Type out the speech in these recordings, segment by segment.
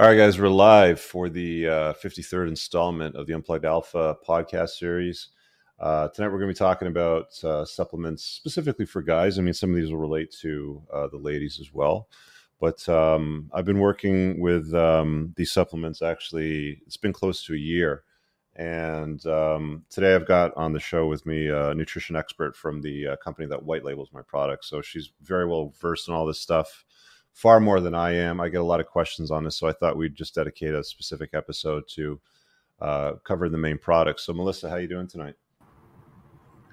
All right, guys, we're live for the uh, 53rd installment of the Unplugged Alpha podcast series. Uh, tonight, we're going to be talking about uh, supplements specifically for guys. I mean, some of these will relate to uh, the ladies as well. But um, I've been working with um, these supplements actually, it's been close to a year. And um, today, I've got on the show with me a nutrition expert from the uh, company that white labels my products. So she's very well versed in all this stuff far more than I am. I get a lot of questions on this, so I thought we'd just dedicate a specific episode to uh, cover the main products. So, Melissa, how you doing tonight?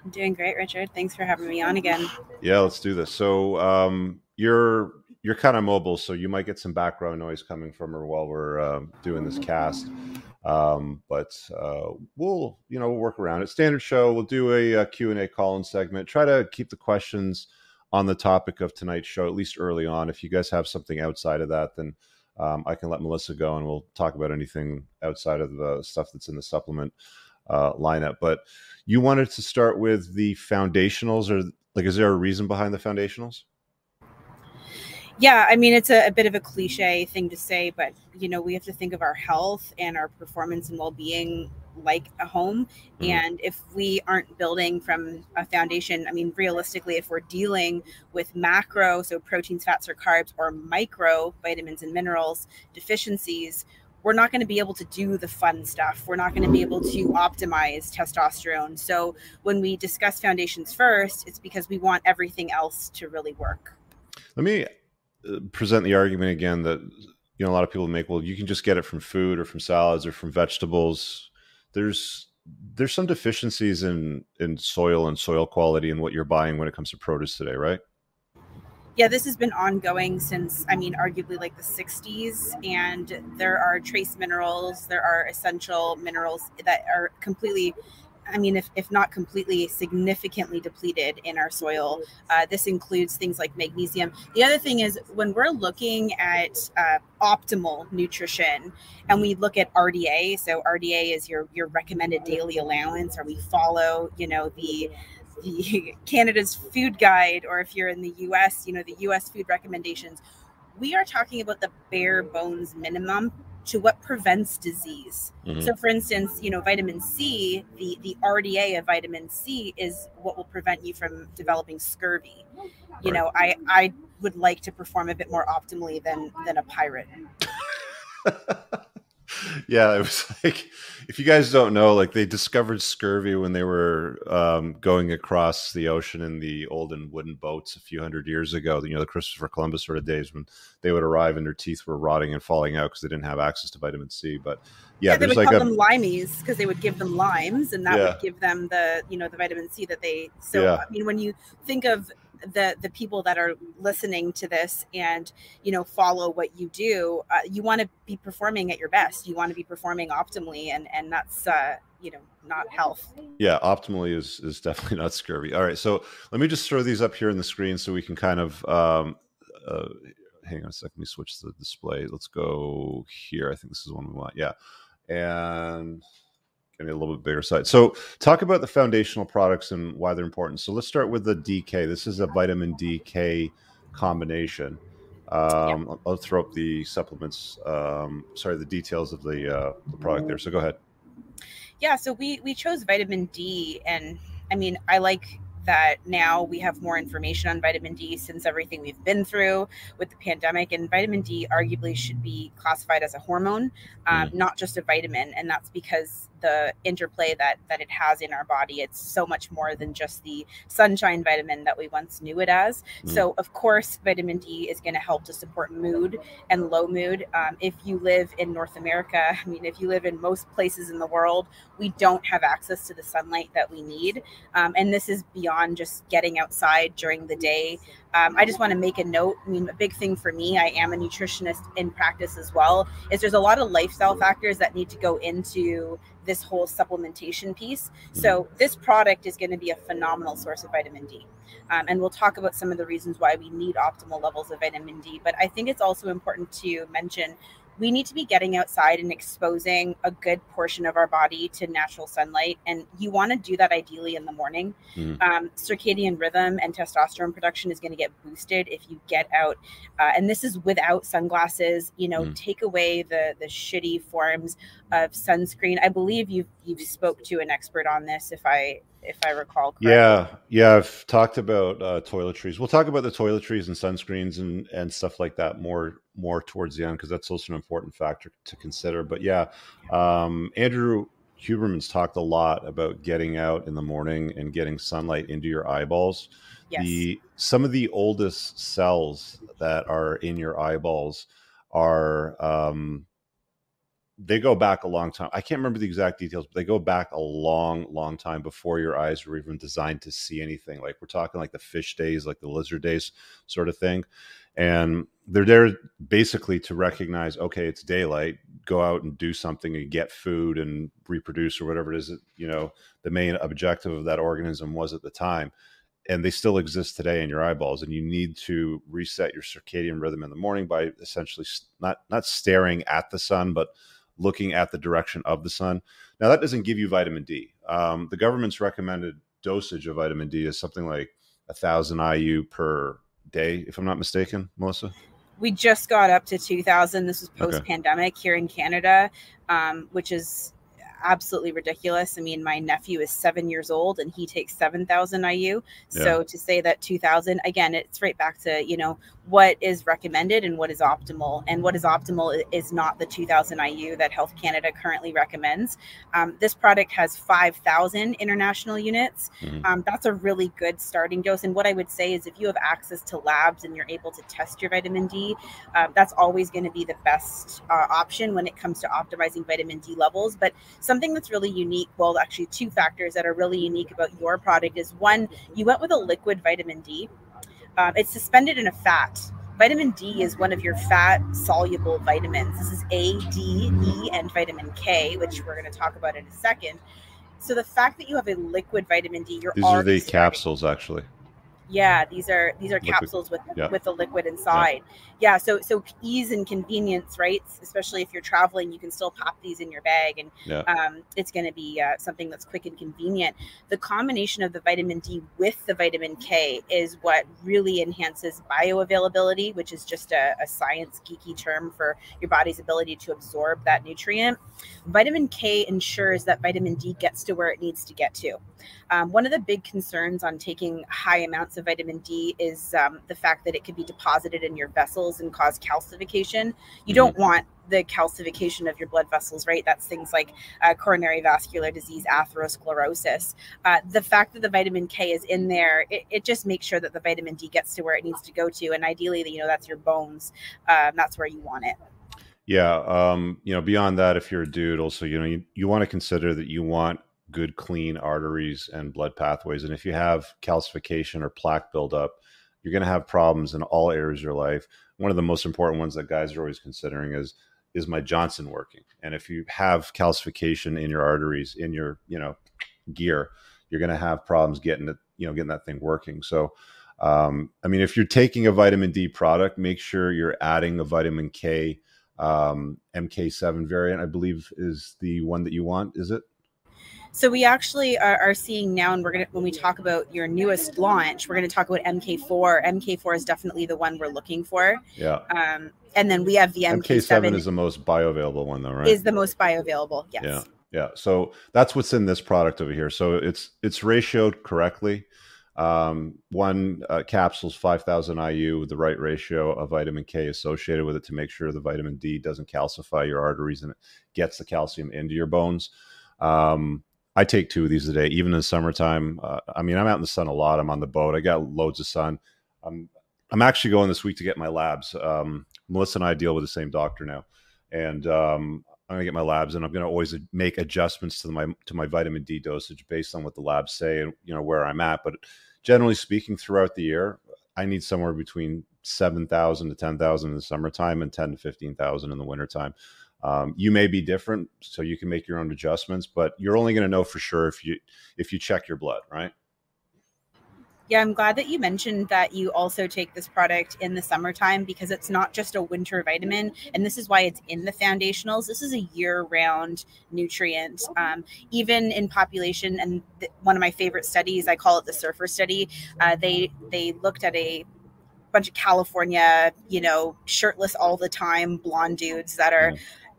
I'm doing great, Richard. Thanks for having me on again. Yeah, let's do this. So, um, you're you're kind of mobile, so you might get some background noise coming from her while we're uh, doing this cast. Um, but uh, we'll you know we'll work around it. Standard show. We'll do a, a Q and A call-in segment. Try to keep the questions on the topic of tonight's show, at least early on. If you guys have something outside of that, then um, I can let Melissa go and we'll talk about anything outside of the stuff that's in the supplement uh, lineup. But you wanted to start with the foundationals, or like, is there a reason behind the foundationals? Yeah, I mean, it's a, a, bit of a cliche thing to say, but you know, we have to think of our health and our performance and well being like a home. Mm-hmm. And if we aren't building from a foundation, I mean, realistically, if we're dealing with macro, so proteins, fats, or carbs, or micro vitamins and minerals deficiencies, we're not going to be able to do the fun stuff. We're not going to be able to optimize testosterone. So when we discuss foundations first, it's because we want everything else to really work. Let me uh, present the argument again that you know a lot of people make well you can just get it from food or from salads or from vegetables there's there's some deficiencies in in soil and soil quality and what you're buying when it comes to produce today, right? Yeah, this has been ongoing since I mean arguably like the 60s and there are trace minerals, there are essential minerals that are completely I mean, if, if not completely, significantly depleted in our soil. Uh, this includes things like magnesium. The other thing is when we're looking at uh, optimal nutrition and we look at RDA, so RDA is your, your recommended daily allowance, or we follow, you know, the the Canada's food guide, or if you're in the US, you know, the US food recommendations, we are talking about the bare bones minimum to what prevents disease. Mm-hmm. So, for instance, you know, vitamin C, the the RDA of vitamin C is what will prevent you from developing scurvy. You right. know, I I would like to perform a bit more optimally than than a pirate. yeah, it was like if you guys don't know, like they discovered scurvy when they were um, going across the ocean in the olden wooden boats a few hundred years ago. You know, the Christopher Columbus sort of days when they would arrive and their teeth were rotting and falling out because they didn't have access to vitamin C. But yeah, yeah they would like call a, them limeys because they would give them limes, and that yeah. would give them the you know the vitamin C that they. So yeah. I mean, when you think of the the people that are listening to this and you know follow what you do uh, you want to be performing at your best. You want to be performing optimally and and that's uh you know not health. Yeah optimally is is definitely not scurvy. All right so let me just throw these up here in the screen so we can kind of um uh hang on a second let me switch the display. Let's go here. I think this is one we want. Yeah. And getting a little bit bigger side. So, talk about the foundational products and why they're important. So, let's start with the DK. This is a vitamin DK combination. Um, yep. I'll throw up the supplements. Um, sorry, the details of the uh, the product there. So, go ahead. Yeah, so we we chose vitamin D, and I mean, I like that now we have more information on vitamin D since everything we've been through with the pandemic. And vitamin D arguably should be classified as a hormone, um, mm. not just a vitamin. And that's because the interplay that that it has in our body. It's so much more than just the sunshine vitamin that we once knew it as. Mm. so of course vitamin d is going to help to support mood and low mood. Um, if you live in north america i mean if you live in most places in the world we don't have access to the sunlight that we need. Um, and this is beyond just getting outside during the day. Um, I just want to make a note. I mean, a big thing for me, I am a nutritionist in practice as well, is there's a lot of lifestyle factors that need to go into this whole supplementation piece. So, this product is going to be a phenomenal source of vitamin D. Um, and we'll talk about some of the reasons why we need optimal levels of vitamin D. But I think it's also important to mention we need to be getting outside and exposing a good portion of our body to natural sunlight. And you want to do that ideally in the morning. Mm. Um, circadian rhythm and testosterone production is going to get boosted if you get out. Uh, and this is without sunglasses. You know, mm. take away the the shitty forms of sunscreen. I believe you've you've spoke to an expert on this. If I if I recall correctly. Yeah, yeah, I've talked about uh, toiletries. We'll talk about the toiletries and sunscreens and and stuff like that more more towards the end because that's also an important factor to consider. But yeah, um, Andrew Huberman's talked a lot about getting out in the morning and getting sunlight into your eyeballs. Yes. The some of the oldest cells that are in your eyeballs are um, they go back a long time. I can't remember the exact details, but they go back a long, long time before your eyes were even designed to see anything. Like we're talking like the fish days, like the lizard days sort of thing. And they're there basically to recognize, okay, it's daylight, go out and do something and get food and reproduce or whatever it is that, you know, the main objective of that organism was at the time. And they still exist today in your eyeballs. And you need to reset your circadian rhythm in the morning by essentially not not staring at the sun, but looking at the direction of the sun. Now, that doesn't give you vitamin D. Um, the government's recommended dosage of vitamin D is something like a thousand IU per day, if I'm not mistaken, Melissa. We just got up to 2000. This was post pandemic okay. here in Canada, um, which is absolutely ridiculous. I mean, my nephew is seven years old and he takes 7,000 IU. Yeah. So to say that 2,000, again, it's right back to, you know, what is recommended and what is optimal. And what is optimal is not the 2000 IU that Health Canada currently recommends. Um, this product has 5,000 international units. Mm-hmm. Um, that's a really good starting dose. And what I would say is if you have access to labs and you're able to test your vitamin D, uh, that's always going to be the best uh, option when it comes to optimizing vitamin D levels. But something that's really unique, well, actually, two factors that are really unique about your product is one, you went with a liquid vitamin D um, it's suspended in a fat. Vitamin D is one of your fat soluble vitamins. This is A, D, E, and vitamin K, which we're going to talk about in a second. So the fact that you have a liquid vitamin D, you're these are the capsules actually. Yeah, these are these are liquid. capsules with yeah. with the liquid inside. Yeah. Yeah, so so ease and convenience, right? Especially if you're traveling, you can still pop these in your bag, and yeah. um, it's going to be uh, something that's quick and convenient. The combination of the vitamin D with the vitamin K is what really enhances bioavailability, which is just a, a science geeky term for your body's ability to absorb that nutrient. Vitamin K ensures that vitamin D gets to where it needs to get to. Um, one of the big concerns on taking high amounts of vitamin D is um, the fact that it could be deposited in your vessels and cause calcification. You mm-hmm. don't want the calcification of your blood vessels, right? That's things like uh, coronary vascular disease, atherosclerosis. Uh, the fact that the vitamin K is in there, it, it, just makes sure that the vitamin D gets to where it needs to go to. And ideally, you know, that's your bones. Um, that's where you want it. Yeah. Um, you know, beyond that, if you're a dude, also, you know, you, you want to consider that you want good, clean arteries and blood pathways. And if you have calcification or plaque buildup, you're going to have problems in all areas of your life. One of the most important ones that guys are always considering is is my Johnson working? And if you have calcification in your arteries, in your you know gear, you're going to have problems getting it, you know, getting that thing working. So, um, I mean, if you're taking a vitamin D product, make sure you're adding a vitamin K um, MK7 variant. I believe is the one that you want. Is it? So we actually are, are, seeing now, and we're gonna when we talk about your newest launch, we're gonna talk about MK4. MK4 is definitely the one we're looking for. Yeah. Um, and then we have the MK7. MK7 is the most bioavailable one, though, right? Is the most bioavailable. Yes. Yeah. Yeah. So that's what's in this product over here. So it's it's ratioed correctly. Um, one uh, capsule's 5,000 IU with the right ratio of vitamin K associated with it to make sure the vitamin D doesn't calcify your arteries and it gets the calcium into your bones. Um, I take two of these a day, even in the summertime. Uh, I mean, I'm out in the sun a lot. I'm on the boat. I got loads of sun. I'm I'm actually going this week to get my labs. Um, Melissa and I deal with the same doctor now, and um, I'm gonna get my labs, and I'm gonna always make adjustments to my to my vitamin D dosage based on what the labs say and you know where I'm at. But generally speaking, throughout the year, I need somewhere between seven thousand to ten thousand in the summertime and ten to fifteen thousand in the wintertime. Um, you may be different, so you can make your own adjustments, but you're only going to know for sure if you if you check your blood, right? Yeah, I'm glad that you mentioned that you also take this product in the summertime because it's not just a winter vitamin. And this is why it's in the foundationals. This is a year round nutrient. Um, even in population, and th- one of my favorite studies, I call it the surfer study, uh, they, they looked at a bunch of California, you know, shirtless all the time blonde dudes that are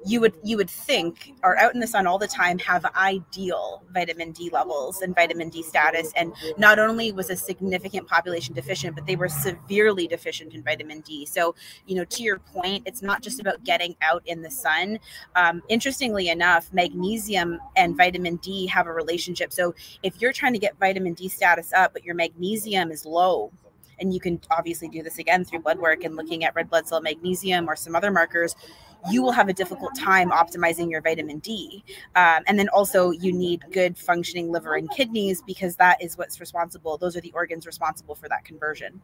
you would you would think are out in the sun all the time have ideal vitamin D levels and vitamin D status. And not only was a significant population deficient but they were severely deficient in vitamin D. So you know to your point it's not just about getting out in the sun. Um, interestingly enough magnesium and vitamin D have a relationship. So if you're trying to get vitamin D status up but your magnesium is low and you can obviously do this again through blood work and looking at red blood cell magnesium or some other markers you will have a difficult time optimizing your vitamin D. Um, and then also, you need good functioning liver and kidneys because that is what's responsible. Those are the organs responsible for that conversion.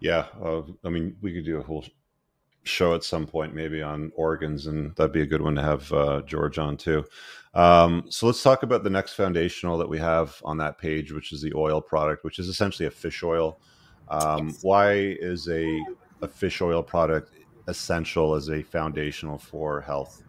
Yeah. Uh, I mean, we could do a whole show at some point, maybe on organs, and that'd be a good one to have uh, George on too. Um, so let's talk about the next foundational that we have on that page, which is the oil product, which is essentially a fish oil. Um, yes. Why is a, a fish oil product essential as a foundational for health?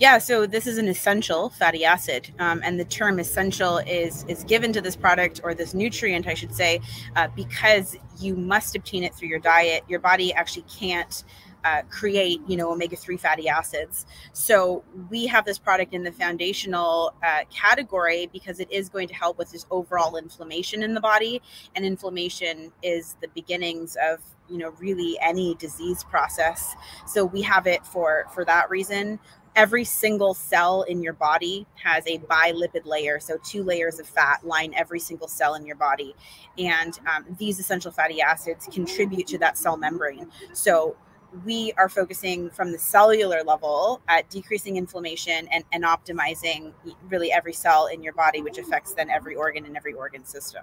Yeah, so this is an essential fatty acid, um, and the term essential is is given to this product or this nutrient, I should say, uh, because you must obtain it through your diet. Your body actually can't uh, create, you know, omega-3 fatty acids. So we have this product in the foundational uh, category because it is going to help with this overall inflammation in the body. And inflammation is the beginnings of, you know, really any disease process. So we have it for for that reason every single cell in your body has a bilipid layer so two layers of fat line every single cell in your body and um, these essential fatty acids contribute to that cell membrane so we are focusing from the cellular level at decreasing inflammation and, and optimizing really every cell in your body, which affects then every organ and every organ system.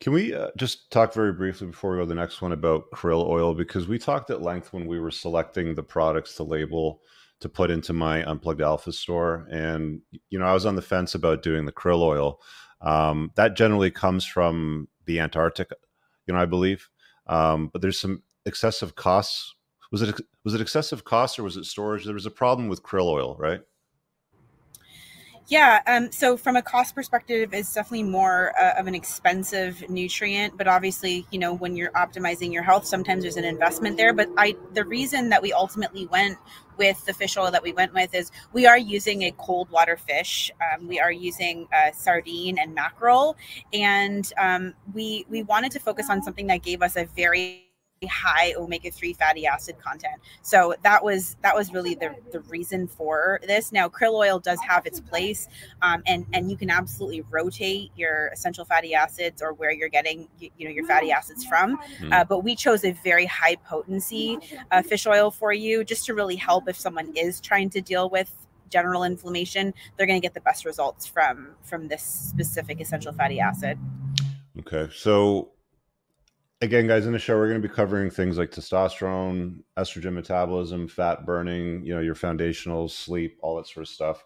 Can we uh, just talk very briefly before we go to the next one about krill oil? Because we talked at length when we were selecting the products to label to put into my unplugged alpha store. And, you know, I was on the fence about doing the krill oil. Um, that generally comes from the Antarctic, you know, I believe. Um, but there's some excessive costs was it was it excessive cost or was it storage? There was a problem with krill oil, right? Yeah. Um, so from a cost perspective, it's definitely more uh, of an expensive nutrient. But obviously, you know, when you're optimizing your health, sometimes there's an investment there. But I, the reason that we ultimately went with the fish oil that we went with is we are using a cold water fish. Um, we are using uh, sardine and mackerel, and um, we we wanted to focus on something that gave us a very high omega-3 fatty acid content. So that was that was really the, the reason for this. Now krill oil does have its place um, and and you can absolutely rotate your essential fatty acids or where you're getting you, you know your fatty acids from. Mm. uh, but we chose a very high potency uh, fish oil for you just to really help if someone is trying to deal with general inflammation. They're going to get the best results from from this specific essential fatty acid. Okay so again, guys, in the show, we're going to be covering things like testosterone, estrogen metabolism, fat burning, you know, your foundational sleep, all that sort of stuff.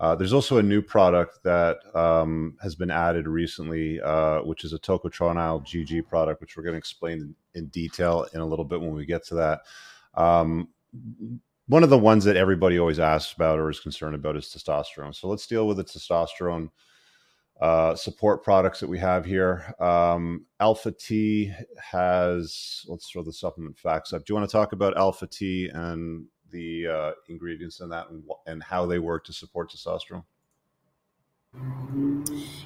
Uh, there's also a new product that um, has been added recently, uh, which is a tocotrienol GG product, which we're going to explain in detail in a little bit when we get to that. Um, one of the ones that everybody always asks about or is concerned about is testosterone. So let's deal with the testosterone uh, support products that we have here. Um, Alpha T has, let's throw the supplement facts up. Do you want to talk about Alpha T and the uh, ingredients in that and, and how they work to support testosterone?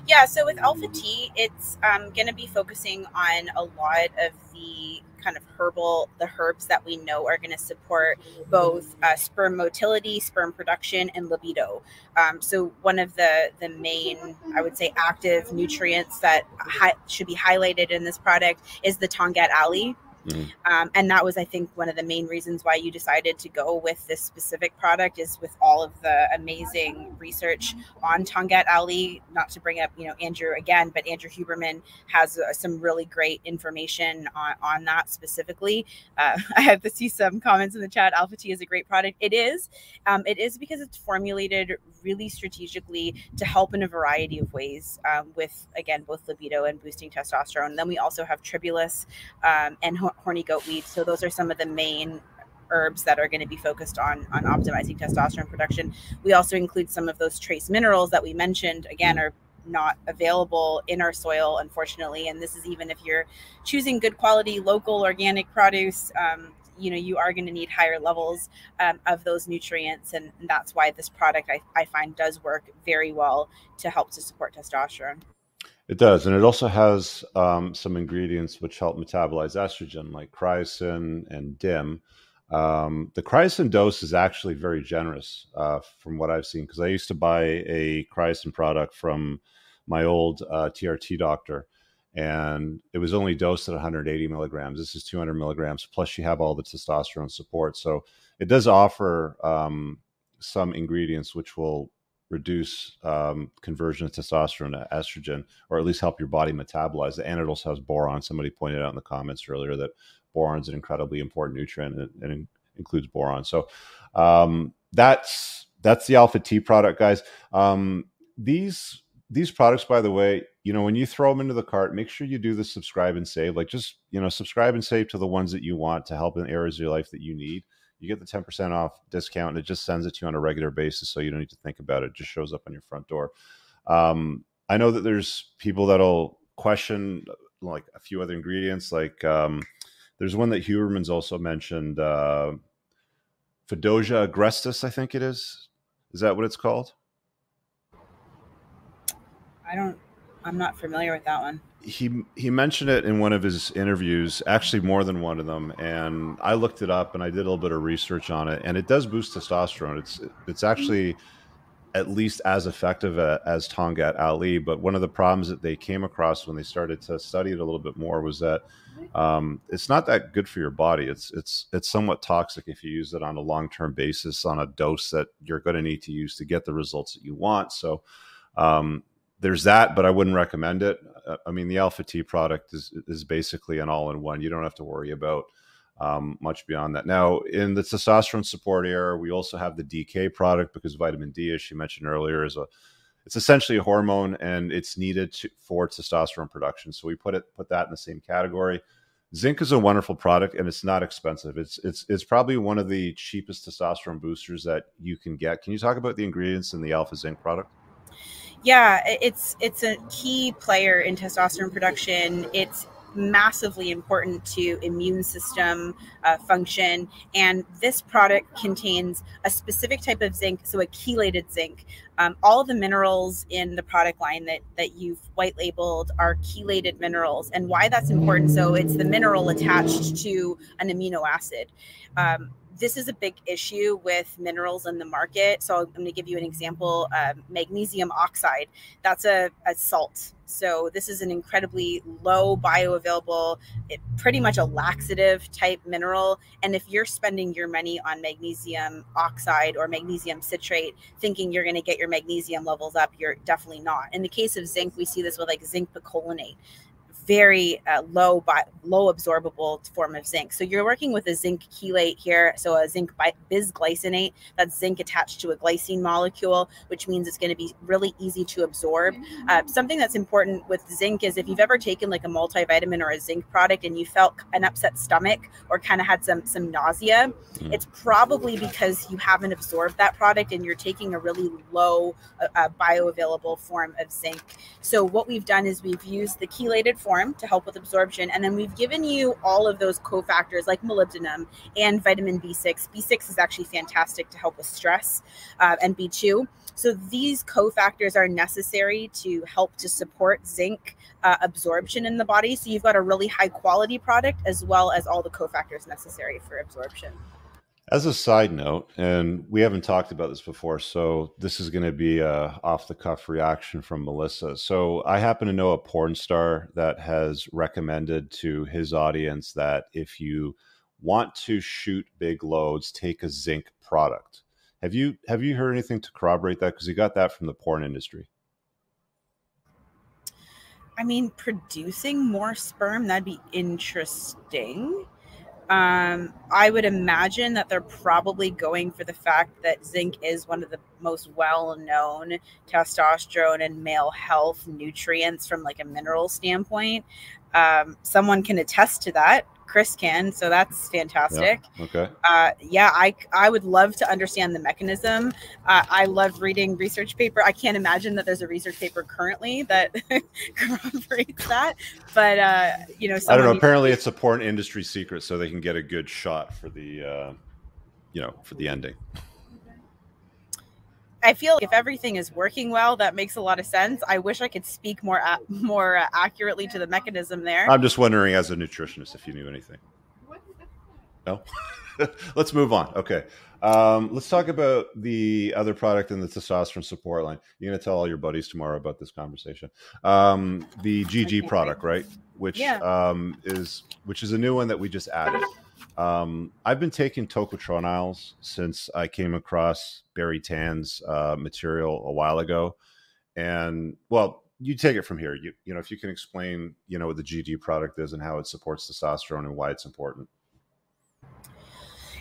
Yeah, so with Alpha T, it's um, going to be focusing on a lot of the kind of herbal, the herbs that we know are going to support both uh, sperm motility, sperm production, and libido. Um, so one of the the main, I would say, active nutrients that hi- should be highlighted in this product is the Tongkat Ali. Mm. Um, and that was, I think, one of the main reasons why you decided to go with this specific product is with all of the amazing research on Tongkat Ali. Not to bring up, you know, Andrew again, but Andrew Huberman has uh, some really great information on, on that specifically. Uh, I have to see some comments in the chat. Alpha T is a great product. It is. Um, it is because it's formulated really strategically to help in a variety of ways um, with, again, both libido and boosting testosterone. And then we also have tribulus um, and horny goatweed. So those are some of the main herbs that are going to be focused on on optimizing testosterone production. We also include some of those trace minerals that we mentioned. Again, are not available in our soil, unfortunately. And this is even if you're choosing good quality local organic produce. Um, you know you are going to need higher levels um, of those nutrients and that's why this product I, I find does work very well to help to support testosterone it does, and it also has um, some ingredients which help metabolize estrogen, like chrysin and DIM. Um, the chrysin dose is actually very generous, uh, from what I've seen, because I used to buy a chrysin product from my old uh, TRT doctor, and it was only dosed at 180 milligrams. This is 200 milligrams. Plus, you have all the testosterone support, so it does offer um, some ingredients which will reduce um, conversion of testosterone to estrogen, or at least help your body metabolize it. And it also has boron. Somebody pointed out in the comments earlier that boron is an incredibly important nutrient and, and includes boron. So um, that's that's the Alpha T product, guys. Um, these these products, by the way, you know, when you throw them into the cart, make sure you do the subscribe and save. Like just you know, subscribe and save to the ones that you want to help in areas of your life that you need you get the 10% off discount and it just sends it to you on a regular basis so you don't need to think about it. it just shows up on your front door. Um, i know that there's people that'll question like a few other ingredients like um, there's one that huberman's also mentioned uh, Fadogia agrestis i think it is. Is that what it's called? I don't i'm not familiar with that one he he mentioned it in one of his interviews, actually more than one of them, and I looked it up and I did a little bit of research on it, and it does boost testosterone. It's it's actually at least as effective as Tongkat Ali, but one of the problems that they came across when they started to study it a little bit more was that um, it's not that good for your body. It's it's it's somewhat toxic if you use it on a long term basis on a dose that you're going to need to use to get the results that you want. So um, there's that, but I wouldn't recommend it. Uh, I mean, the Alpha T product is is basically an all in one. You don't have to worry about um, much beyond that. Now, in the testosterone support area, we also have the DK product because vitamin D, as she mentioned earlier, is a it's essentially a hormone and it's needed to, for testosterone production. So we put it put that in the same category. Zinc is a wonderful product and it's not expensive. It's it's it's probably one of the cheapest testosterone boosters that you can get. Can you talk about the ingredients in the Alpha Zinc product? Yeah, it's it's a key player in testosterone production. It's massively important to immune system uh, function and this product contains a specific type of zinc so a chelated zinc. Um, all the minerals in the product line that that you've white labeled are chelated minerals. And why that's important so it's the mineral attached to an amino acid. Um, this is a big issue with minerals in the market. So I'm going to give you an example: uh, magnesium oxide. That's a, a, salt. So this is an incredibly low bioavailable, it, pretty much a laxative type mineral. And if you're spending your money on magnesium oxide or magnesium citrate, thinking you're going to get your magnesium levels up, you're definitely not. In the case of zinc, we see this with like zinc picolinate very uh, low low absorbable form of zinc. So you're working with a zinc chelate here, so a zinc bisglycinate. That's zinc attached to a glycine molecule, which means it's going to be really easy to absorb. Uh, something that's important with zinc is if you've ever taken like a multivitamin or a zinc product and you felt an upset stomach or kind of had some some nausea, mm. it's probably because you haven't absorbed that product and you're taking a really low uh, uh bioavailable form of zinc. So what we've done is we've used the chelated form form to help with absorption. And then we've given you all of those cofactors like molybdenum and vitamin B6. B6 is actually fantastic to help with stress uh, and B2. So these cofactors are necessary to help to support zinc uh, absorption in the body. So you've got a really high quality product as well as all the cofactors necessary for absorption. As a side note, and we haven't talked about this before, so this is going to be a off the cuff reaction from Melissa. So I happen to know a porn star that has recommended to his audience that if you want to shoot big loads, take a zinc product. Have you have you heard anything to corroborate that? Because he got that from the porn industry. I mean, producing more sperm that'd be interesting. Um, I would imagine that they're probably going for the fact that zinc is one of the most well-known testosterone and male health nutrients from like a mineral standpoint. Um, someone can attest to that Chris can, so that's fantastic. Yeah. Okay. Uh, yeah, I I would love to understand the mechanism. Uh, I love reading research paper. I can't imagine that there's a research paper currently that corroborates that, but uh, you know, I don't know. Apparently, it's a porn industry secret, so they can get a good shot for the, uh, you know, for the ending. I feel like if everything is working well, that makes a lot of sense. I wish I could speak more a- more uh, accurately to the mechanism there. I'm just wondering, as a nutritionist, if you knew anything. No. let's move on. Okay. Um, let's talk about the other product in the testosterone support line. You're going to tell all your buddies tomorrow about this conversation. Um, the GG product, right? Which yeah. um, is which is a new one that we just added. Um, I've been taking tocotrienols since I came across Barry Tan's uh, material a while ago, and well, you take it from here. You you know if you can explain you know what the GG product is and how it supports testosterone and why it's important.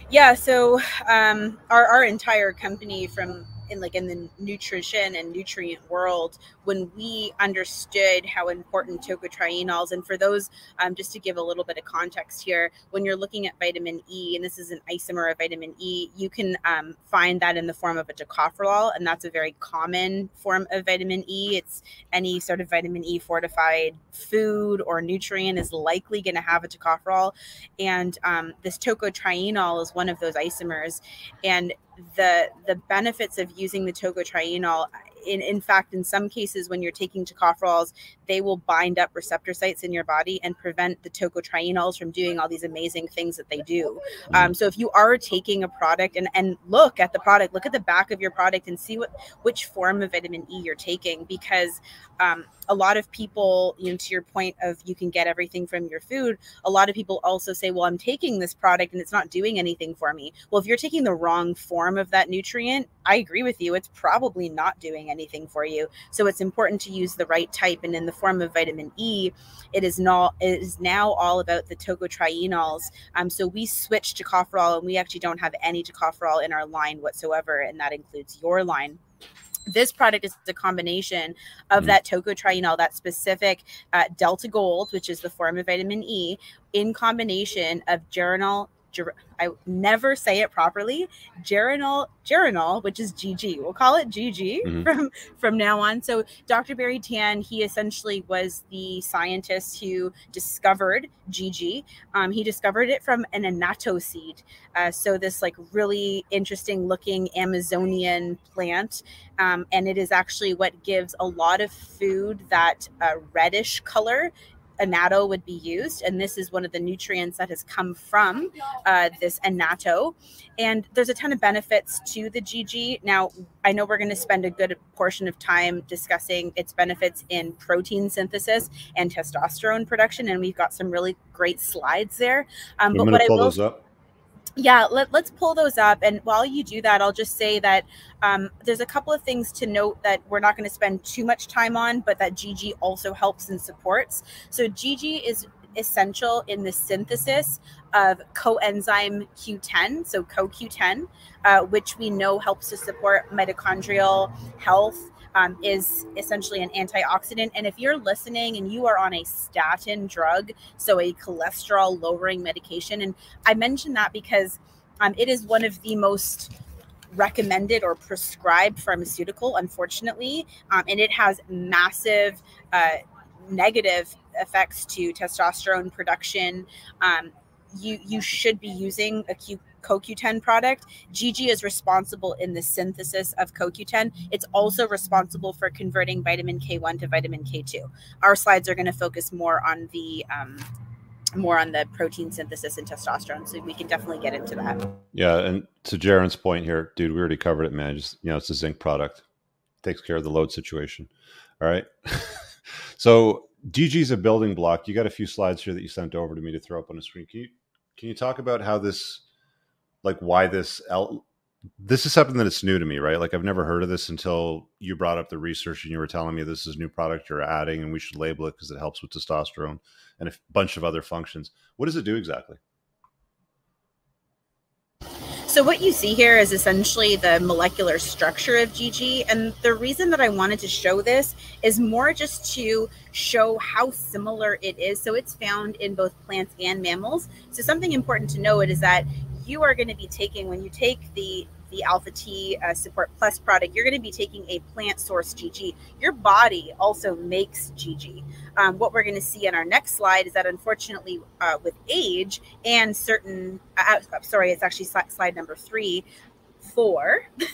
Yeah, so um, our our entire company from in like in the nutrition and nutrient world when we understood how important tocotrienols and for those um, just to give a little bit of context here when you're looking at vitamin e and this is an isomer of vitamin e you can um, find that in the form of a tocopherol and that's a very common form of vitamin e. It's any sort of vitamin e fortified food or nutrient is likely going to have a tocopherol and um, this tocotrienol is one of those isomers and the the benefits of using the tocotrienol in, in fact, in some cases, when you're taking tocopherols, they will bind up receptor sites in your body and prevent the tocotrienols from doing all these amazing things that they do. Mm-hmm. Um, so if you are taking a product and, and look at the product, look at the back of your product and see what which form of vitamin E you're taking because um, a lot of people, you know, to your point of you can get everything from your food, a lot of people also say, well, I'm taking this product and it's not doing anything for me. Well, if you're taking the wrong form of that nutrient, I agree with you. It's probably not doing anything for you. So it's important to use the right type. And in the form of vitamin E, it is not it is now all about the tocotrienols. Um, so we switched to tocopherol and we actually don't have any tocopherol in our line whatsoever, and that includes your line this product is a combination of mm. that tocotrienol, that specific uh, delta gold, which is the form of vitamin E, in combination of geranol, ger- I never say it properly. Geranol, geranol, which is GG. We'll call it GG mm-hmm. from from now on. So Dr. Barry Tan, he essentially was the scientist who discovered GG. Um, he discovered it from an annatto seed. Uh, so this like really interesting looking Amazonian plant, um, and it is actually what gives a lot of food that uh, reddish color annatto would be used. And this is one of the nutrients that has come from uh, this annatto. And there's a ton of benefits to the GG. Now, I know we're going to spend a good portion of time discussing its benefits in protein synthesis and testosterone production. And we've got some really great slides there. Um, but what I will, yeah let, us pull those up and while you do that i'll just say that um, there's a couple of things to note that we're not going to spend too much time on but that gg also helps and supports. So gg is essential in the synthesis of coenzyme q10 so coq10 uh, which we know helps to support mitochondrial health um, is essentially an antioxidant. And if you're listening and you are on a statin drug, so a cholesterol lowering medication, and I mention that because um, it is one of the most recommended or prescribed pharmaceutical, unfortunately, um, and it has massive uh, negative effects to testosterone production. Um, you you should be using a Q CoQ10 product. GG is responsible in the synthesis of CoQ10. It's also responsible for converting vitamin K1 to vitamin K2. Our slides are going to focus more on the um, more on the protein synthesis and testosterone. So we can definitely get into that. Yeah, and to Jaron's point here, dude, we already covered it, man. Just you know, it's a zinc product, takes care of the load situation. All right. so GG is a building block. You got a few slides here that you sent over to me to throw up on the screen. Can you can you talk about how this, like, why this L, this is something that it's new to me, right? Like I've never heard of this until you brought up the research and you were telling me this is new product you're adding and we should label it because it helps with testosterone and a bunch of other functions. What does it do exactly? So what you see here is essentially the molecular structure of GG. And the reason that I wanted to show this is more just to show how similar it is. So it's found in both plants and mammals. So something important to note is that you are going to be taking when you take the the Alpha T uh, Support Plus product, you're going to be taking a plant source GG. Your body also makes GG. Um, what we're going to see in our next slide is that unfortunately, uh, with age and certain, uh, uh sorry, it's actually slide, slide number three, four.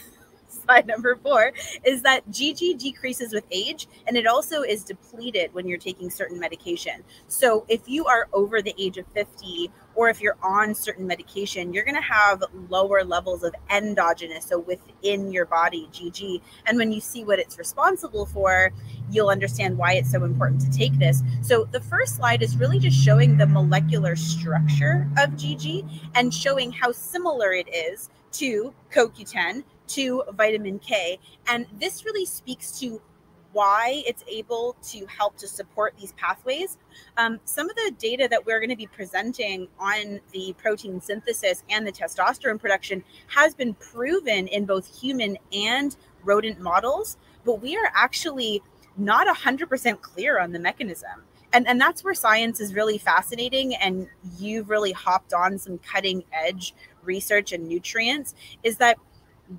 slide number four is that GG decreases with age and it also is depleted when you're taking certain medication. So if you are over the age of 50 or if you're on certain medication, you're going to have lower levels of endogenous, so within your body, GG. And when you see what it's responsible for, you'll understand why it's so important to take this. So the first slide is really just showing the molecular structure of GG and showing how similar it is to CoQ10, to vitamin K. And this really speaks to why it's able to help to support these pathways. Um, some of the data that we're going to be presenting on the protein synthesis and the testosterone production has been proven in both human and rodent models, but we are actually not 100% clear on the mechanism. And, and that's where science is really fascinating. And you've really hopped on some cutting edge research and nutrients is that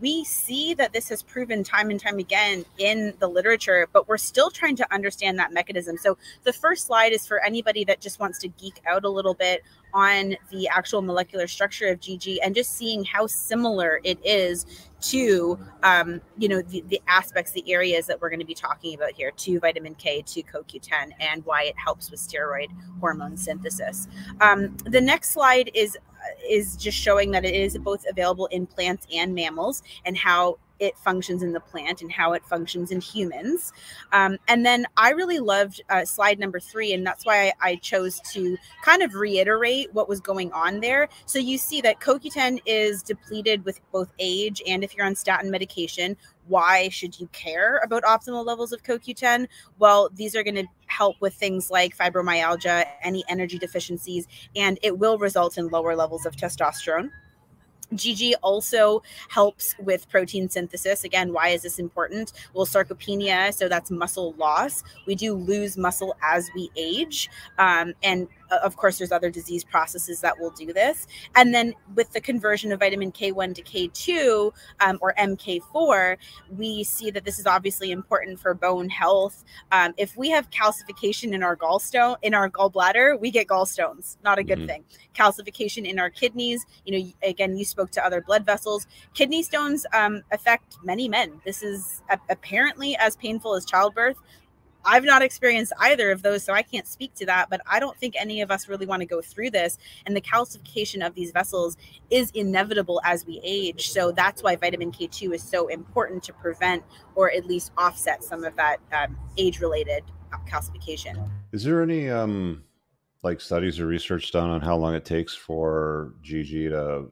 we see that this has proven time and time again in the literature, but we're still trying to understand that mechanism. So, the first slide is for anybody that just wants to geek out a little bit on the actual molecular structure of GG and just seeing how similar it is to, um, you know, the, the aspects, the areas that we're going to be talking about here to vitamin K, to CoQ10, and why it helps with steroid hormone synthesis. Um, the next slide is is just showing that it is both available in plants and mammals and how it functions in the plant and how it functions in humans. Um, and then I really loved uh, slide number three, and that's why I, I, chose to kind of reiterate what was going on there. So you see that CoQ10 is depleted with both age and if you're on statin medication. Why should you care about optimal levels of CoQ10? Well, these are going to help with things like fibromyalgia, any energy deficiencies, and it will result in lower levels of testosterone. GG also helps with protein synthesis. Again, why is this important? Well, sarcopenia, so that's muscle loss. We do lose muscle as we age. Um, and of course, there's other disease processes that will do this. And then with the conversion of vitamin K1 to K2 um, or MK4, we see that this is obviously important for bone health. Um, if we have calcification in our gallstone, in our gallbladder, we get gallstones. Not a good mm-hmm. thing. Calcification in our kidneys. You know, again, you spoke to other blood vessels. Kidney stones um, affect many men. This is a- apparently as painful as childbirth. I've not experienced either of those, so I can't speak to that. But I don't think any of us really want to go through this. And the calcification of these vessels is inevitable as we age. So that's why vitamin K2 is so important to prevent or at least offset some of that um, age related calcification. Is there any um, like studies or research done on how long it takes for GG to,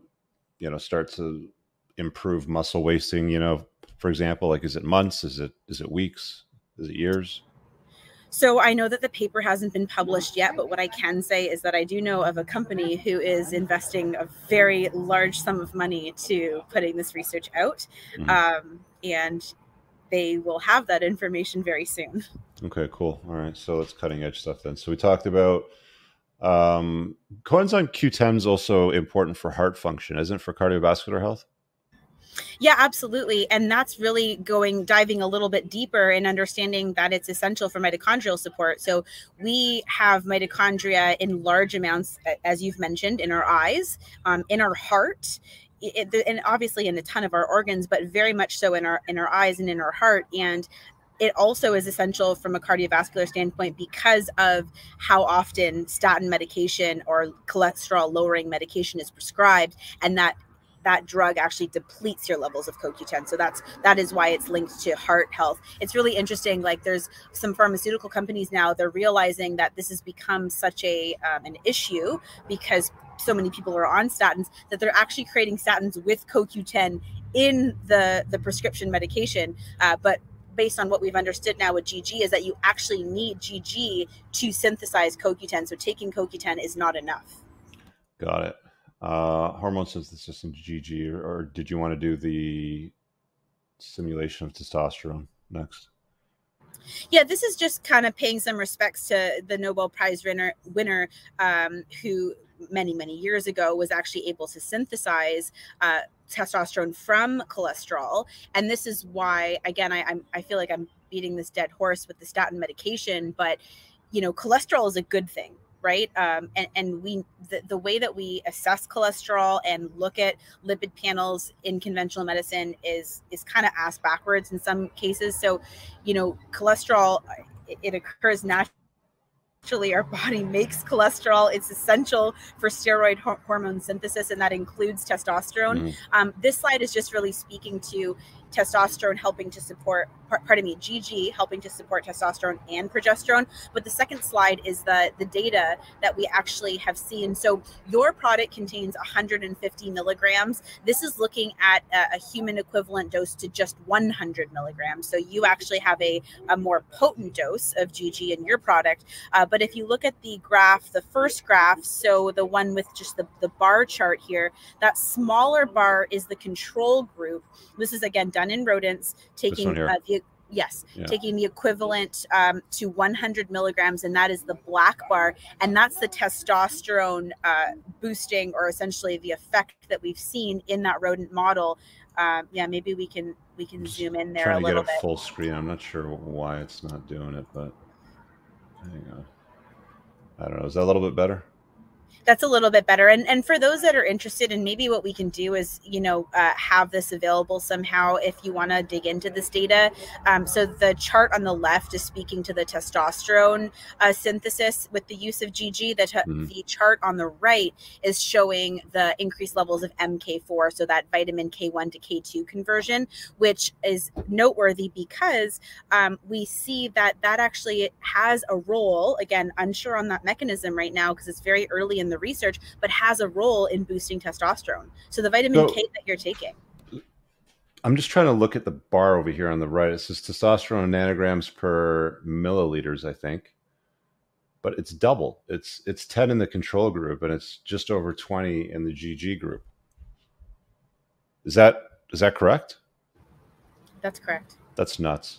you know, start to improve muscle wasting? You know, for example, like is it months? Is it is it weeks? Is it years? So I know that the paper hasn't been published yet, but what I can say is that I do know of a company who is investing a very large sum of money to putting this research out. Mm-hmm. Um, and they will have that information very soon. Okay, cool. All right. So it's cutting edge stuff then. So we talked about um, coenzyme Q10 is also important for heart function, isn't it, for cardiovascular health? Yeah, absolutely. And that's really going diving a little bit deeper and understanding that it's essential for mitochondrial support. So we have mitochondria in large amounts, as you've mentioned, in our eyes, um, in our heart. It, and obviously in a ton of our organs, but very much so in our in our eyes and in our heart. And it also is essential from a cardiovascular standpoint because of how often statin medication or cholesterol lowering medication is prescribed and that that drug actually depletes your levels of CoQ10. So that's that is why it's linked to heart health. It's really interesting. Like there's some pharmaceutical companies now they're realizing that this has become such a um, an issue because so many people are on statins that they're actually creating statins with CoQ10 in the the prescription medication. Uh, but based on what we've understood now with GG is that you actually need GG to synthesize CoQ10. So taking CoQ10 is not enough. Got it. Uh, hormone synthesis in GG, or, or did you want to do the simulation of testosterone next? Yeah, this is just kind of paying some respects to the Nobel Prize winner, winner um, who many many years ago was actually able to synthesize uh, testosterone from cholesterol and this is why again I, I'm, I feel like i'm beating this dead horse with the statin medication but you know cholesterol is a good thing right um, and, and we the, the way that we assess cholesterol and look at lipid panels in conventional medicine is is kind of ass backwards in some cases so you know cholesterol it, it occurs naturally Actually, our body makes cholesterol. It's essential for steroid hormone synthesis, and that includes testosterone. Mm. Um, this slide is just really speaking to testosterone helping to support, pardon me, GG helping to support testosterone and progesterone. But the second slide is the, the data that we actually have seen. So your product contains 150 milligrams. This is looking at a, a human equivalent dose to just 100 milligrams. So you actually have a, a more potent dose of GG in your product. Uh, but if you look at the graph, the first graph, so the one with just the, the bar chart here, that smaller bar is the control group. This is again done in rodents, taking uh, the yes yeah. taking the equivalent um, to 100 milligrams and that is the black bar and that's the testosterone uh, boosting or essentially the effect that we've seen in that rodent model. Um, yeah maybe we can we can zoom in there trying a little to get a bit. full screen. I'm not sure why it's not doing it but hang on. I don't know. Is that a little bit better that's a little bit better. And and for those that are interested, and maybe what we can do is you know uh, have this available somehow if you want to dig into this data. Um, so the chart on the left is speaking to the testosterone uh, synthesis with the use of GG. The, t- mm-hmm. the chart on the right is showing the increased levels of MK4, so that vitamin K1 to K2 conversion, which is noteworthy because um, we see that that actually has a role. Again, unsure on that mechanism right now because it's very early in the research, but has a role in boosting testosterone. So the vitamin so, K that you're taking. I'm just trying to look at the bar over here on the right. It says testosterone nanograms per milliliters, I think. But it's double. It's it's 10 in the control group and it's just over 20 in the GG group. Is that is that correct? That's correct. That's nuts.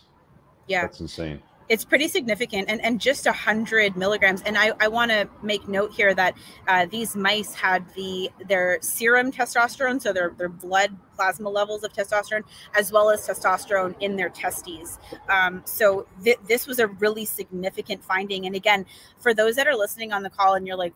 Yeah. That's insane it's pretty significant and, and just 100 milligrams. And i, I want to make note here that uh, these mice had the their serum testosterone so their, their blood plasma levels of testosterone as well as testosterone in their testes. Um, so th- this was a really significant finding. And again for those that are listening on the call and you're like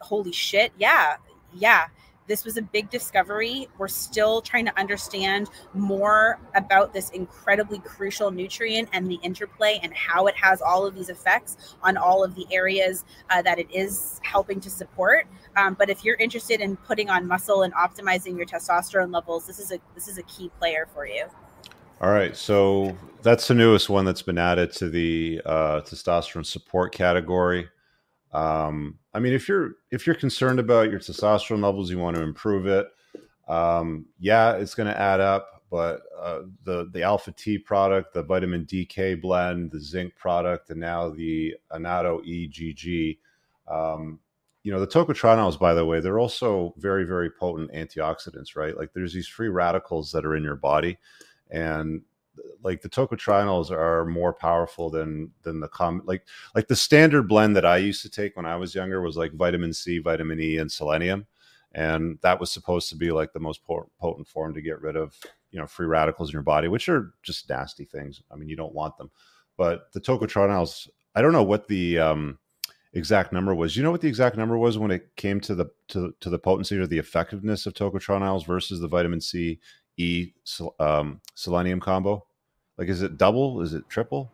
holy shit yeah yeah this was a big discovery. We're still trying to understand more about this incredibly crucial nutrient and the interplay and how it has all of these effects on all of the areas uh, that it is helping to support. Um, but if you're interested in putting on muscle and optimizing your testosterone levels, this is a this is a key player for you. All right, so that's the newest one that's been added to the uh, testosterone support category. Um, I mean, if you're if you're concerned about your testosterone levels, you want to improve it. Um, yeah, it's going to add up. But uh, the the Alpha T product, the vitamin DK blend, the zinc product, and now the Anato EGG. Um, you know, the tocotrienols, by the way, they're also very, very potent antioxidants, right? Like there's these free radicals that are in your body, and like the tocotrienols are more powerful than than the common like like the standard blend that I used to take when I was younger was like vitamin C, vitamin E, and selenium, and that was supposed to be like the most potent form to get rid of you know free radicals in your body, which are just nasty things. I mean, you don't want them, but the tocotrienols. I don't know what the um, exact number was. You know what the exact number was when it came to the to, to the potency or the effectiveness of tocotrienols versus the vitamin C E um, selenium combo? Like, is it double? Is it triple?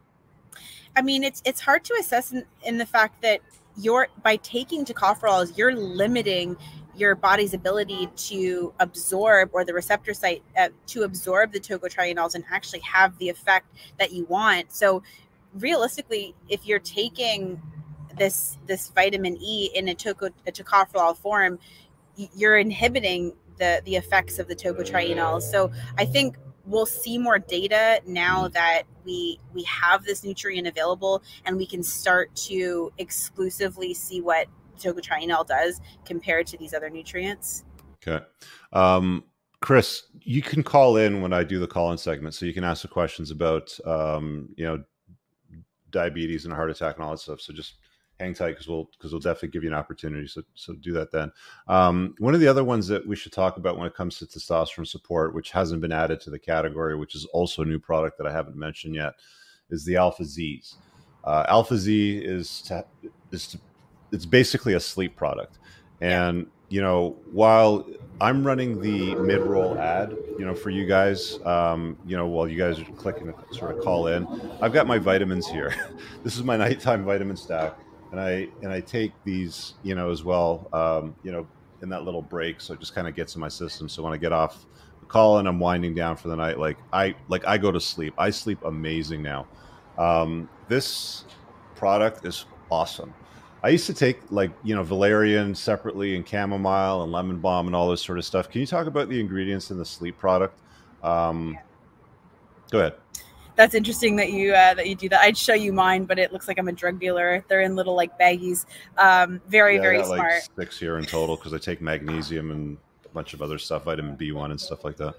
I mean, it's it's hard to assess in, in the fact that you're by taking tocopherols, you're limiting your body's ability to absorb or the receptor site uh, to absorb the tocotrienols and actually have the effect that you want. So realistically, if you're taking this this vitamin E in a, toco, a tocopherol form, you're inhibiting the the effects of the tocotrienols. So I think we'll see more data now that we we have this nutrient available and we can start to exclusively see what tocotrienol does compared to these other nutrients. Okay. Um, Chris, you can call in when I do the call in segment. So you can ask the questions about, um, you know, diabetes and heart attack and all that stuff. So just hang tight because we'll because we'll definitely give you an opportunity. So so do that then. Um, one of the other ones that we should talk about when it comes to testosterone support, which hasn't been added to the category, which is also a new product that I haven't mentioned yet, is the Alpha Z's. Uh, Alpha Z is to, is to, it's basically a sleep product, and you know while I'm running the mid roll ad, you know, for you guys, um, you know, while you guys are clicking to sort of call in, I've got my vitamins here. this is my nighttime vitamin stack and I and I take these, you know, as well, um, you know, in that little break, so it just kind of gets in my system. So when I get off the call and I'm winding down for the night, like I like I go to sleep. I sleep amazing now. Um, this product is awesome. I used to take like you know valerian separately and chamomile and lemon balm and all this sort of stuff. Can you talk about the ingredients in the sleep product? Um, go ahead that's interesting that you uh, that you do that. I'd show you mine, but it looks like I'm a drug dealer. They're in little like baggies. Um, very yeah, very smart. Like six here in total because I take magnesium and a bunch of other stuff, vitamin B1 and stuff like that.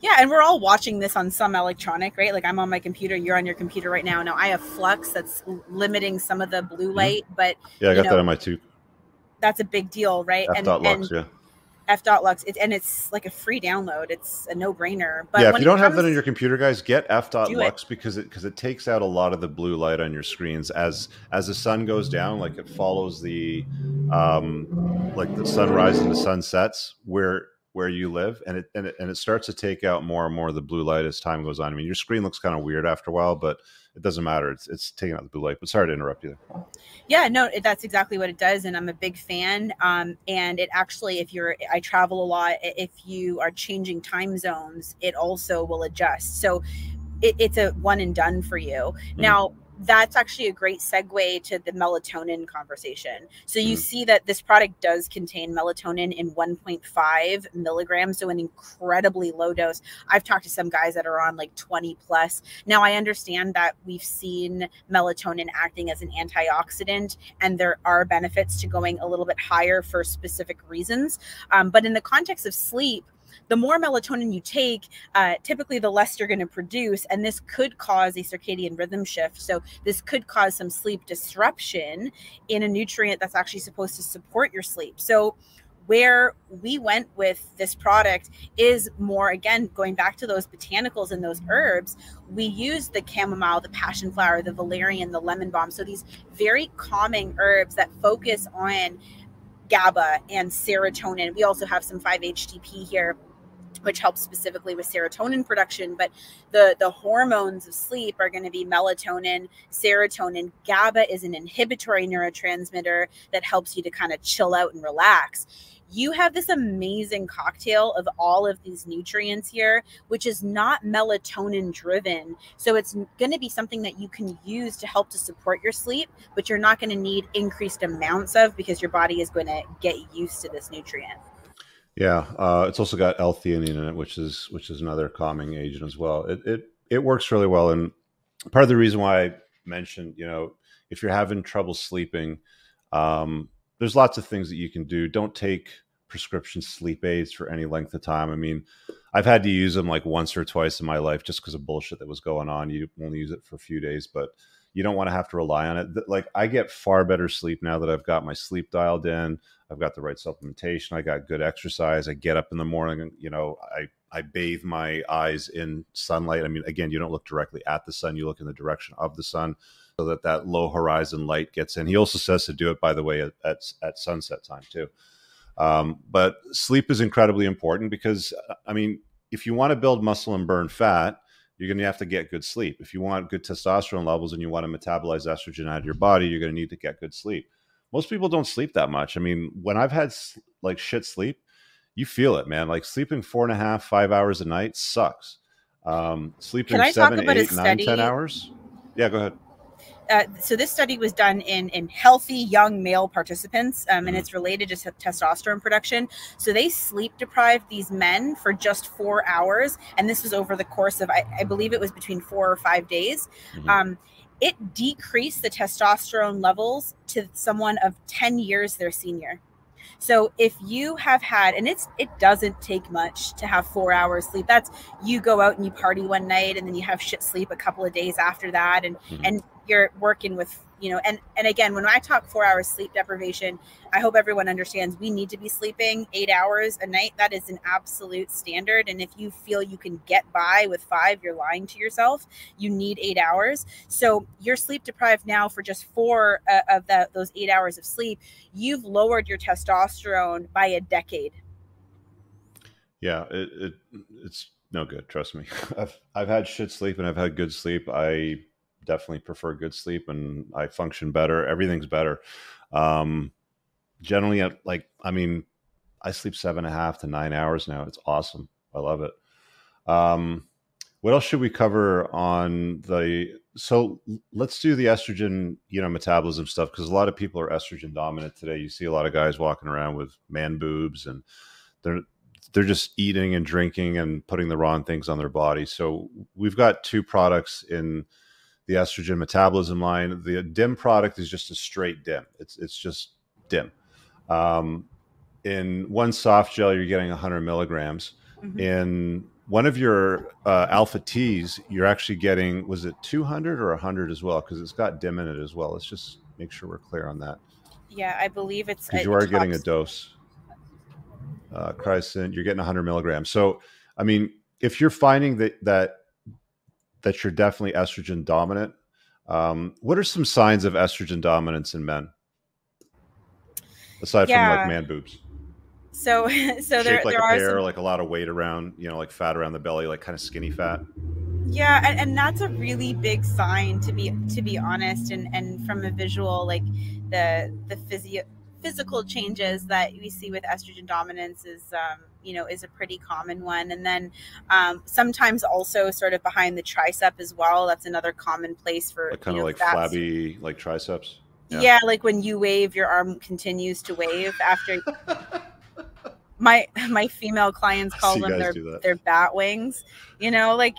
Yeah, and we're all watching this on some electronic, right? Like I'm on my computer, you're on your computer right now. Now I have flux that's limiting some of the blue mm-hmm. light, mm-hmm. but yeah, I got know, that on my tube. That's a big deal, right? F. And, lux, and yeah F. Lux, it, and it's like a free download. It's a no brainer. But yeah, if you don't have that on your computer, guys, get F. Lux because it because it takes out a lot of the blue light on your screens as as the sun goes down. Like it follows the um, like the sunrise and the sunsets where where you live, and it, and it and it starts to take out more and more of the blue light as time goes on. I mean, your screen looks kind of weird after a while, but it doesn't matter. It's it's taking out the blue light. But sorry to interrupt you there. Yeah, no, that's exactly what it does, and I'm a big fan. Um, and it actually, if you're, I travel a lot. If you are changing time zones, it also will adjust. So it, it's a one and done for you. Mm-hmm. Now that's actually a great segue to the melatonin conversation. So you mm. see that this product does contain melatonin in 1.5 milligrams, so an incredibly low dose. I've talked to some guys that are on like 20 plus. Now I understand that we've seen melatonin acting as an antioxidant, and there are benefits to going a little bit higher for specific reasons. Um, but in the context of sleep, the more melatonin you take, uh, typically the less you're going to produce. And this could cause a circadian rhythm shift. So, this could cause some sleep disruption in a nutrient that's actually supposed to support your sleep. So, where we went with this product is more again going back to those botanicals and those herbs we use the chamomile the passion flower the valerian the lemon balm so these very calming herbs that focus on GABA and serotonin. We also have some 5-HTP here which helps specifically with serotonin production but the the hormones of sleep are going to be melatonin serotonin gaba is an inhibitory neurotransmitter that helps you to kind of chill out and relax you have this amazing cocktail of all of these nutrients here, which is not melatonin driven. So it's going to be something that you can use to help to support your sleep, but you're not going to need increased amounts of because your body is going to get used to this nutrient. Yeah, uh, it's also got L-theanine in it, which is which is another calming agent as well. It it it works really well, and part of the reason why I mentioned, you know, if you're having trouble sleeping, um, there's lots of things that you can do. Don't take prescription sleep aids for any length of time. I mean, I've had to use them like once or twice in my life just because of bullshit that was going on. You only use it for a few days, but you don't want to have to rely on it. Like I get far better sleep now that I've got my sleep dialed in. I've got the right supplementation. I got good exercise. I get up in the morning you know, I, I bathe my eyes in sunlight. I mean, again, you don't look directly at the sun, you look in the direction of the sun so that that low horizon light gets in. He also says to do it, by the way, at, at, at sunset time too. Um, but sleep is incredibly important because, I mean, if you want to build muscle and burn fat, you're going to have to get good sleep. If you want good testosterone levels and you want to metabolize estrogen out of your body, you're going to need to get good sleep. Most people don't sleep that much. I mean, when I've had like shit sleep, you feel it, man. Like sleeping four and a half, five hours a night sucks. Um, sleeping seven, eight, nine, ten hours. Yeah, go ahead. Uh, so this study was done in in healthy young male participants, um, and mm-hmm. it's related to t- testosterone production. So they sleep deprived these men for just four hours, and this was over the course of I, I believe it was between four or five days. Mm-hmm. Um, it decreased the testosterone levels to someone of ten years their senior. So if you have had, and it's it doesn't take much to have four hours sleep. That's you go out and you party one night, and then you have shit sleep a couple of days after that, and mm-hmm. and you're working with you know and and again when i talk four hours sleep deprivation i hope everyone understands we need to be sleeping eight hours a night. That is an absolute standard. And if you feel you can get by with five you're lying to yourself. You need eight hours. So you're sleep deprived now for just four uh, of the, those eight hours of sleep. You've lowered your testosterone by a decade. Yeah it, it it's no good. Trust me. I've i've had shit sleep and i've had good sleep. I definitely prefer good sleep and I function better. Everything's better. Um, generally, at like, I mean, I sleep seven and a half to nine hours now. It's awesome. I love it. Um, what else should we cover on the? So let's do the estrogen, you know, metabolism stuff because a lot of people are estrogen dominant today. You see a lot of guys walking around with man boobs and they're they're just eating and drinking and putting the wrong things on their body. So we've got two products in the estrogen metabolism line. The DIM product is just a straight DIM. It's it's just DIM. Um, in one soft gel, you're getting 100 milligrams. Mm-hmm. In one of your uh, alpha T's, you're actually getting was it 200 or 100 as well? Because it's got DIM in it as well. Let's just make sure we're clear on that. Yeah, I believe it's because you are getting a dose. Uh, Chrysant, you're getting 100 milligrams. So, I mean, if you're finding that that that you're definitely estrogen dominant. Um, what are some signs of estrogen dominance in men, aside yeah. from like man boobs? So, so there, like there a are pear, some... like a lot of weight around, you know, like fat around the belly, like kind of skinny fat. Yeah, and, and that's a really big sign to be to be honest, and and from a visual, like the the physio physical changes that we see with estrogen dominance is um, you know is a pretty common one. And then um, sometimes also sort of behind the tricep as well that's another common place for like kind of know, like flabby like triceps? Yeah. yeah like when you wave your arm continues to wave after my my female clients call them their their bat wings. You know like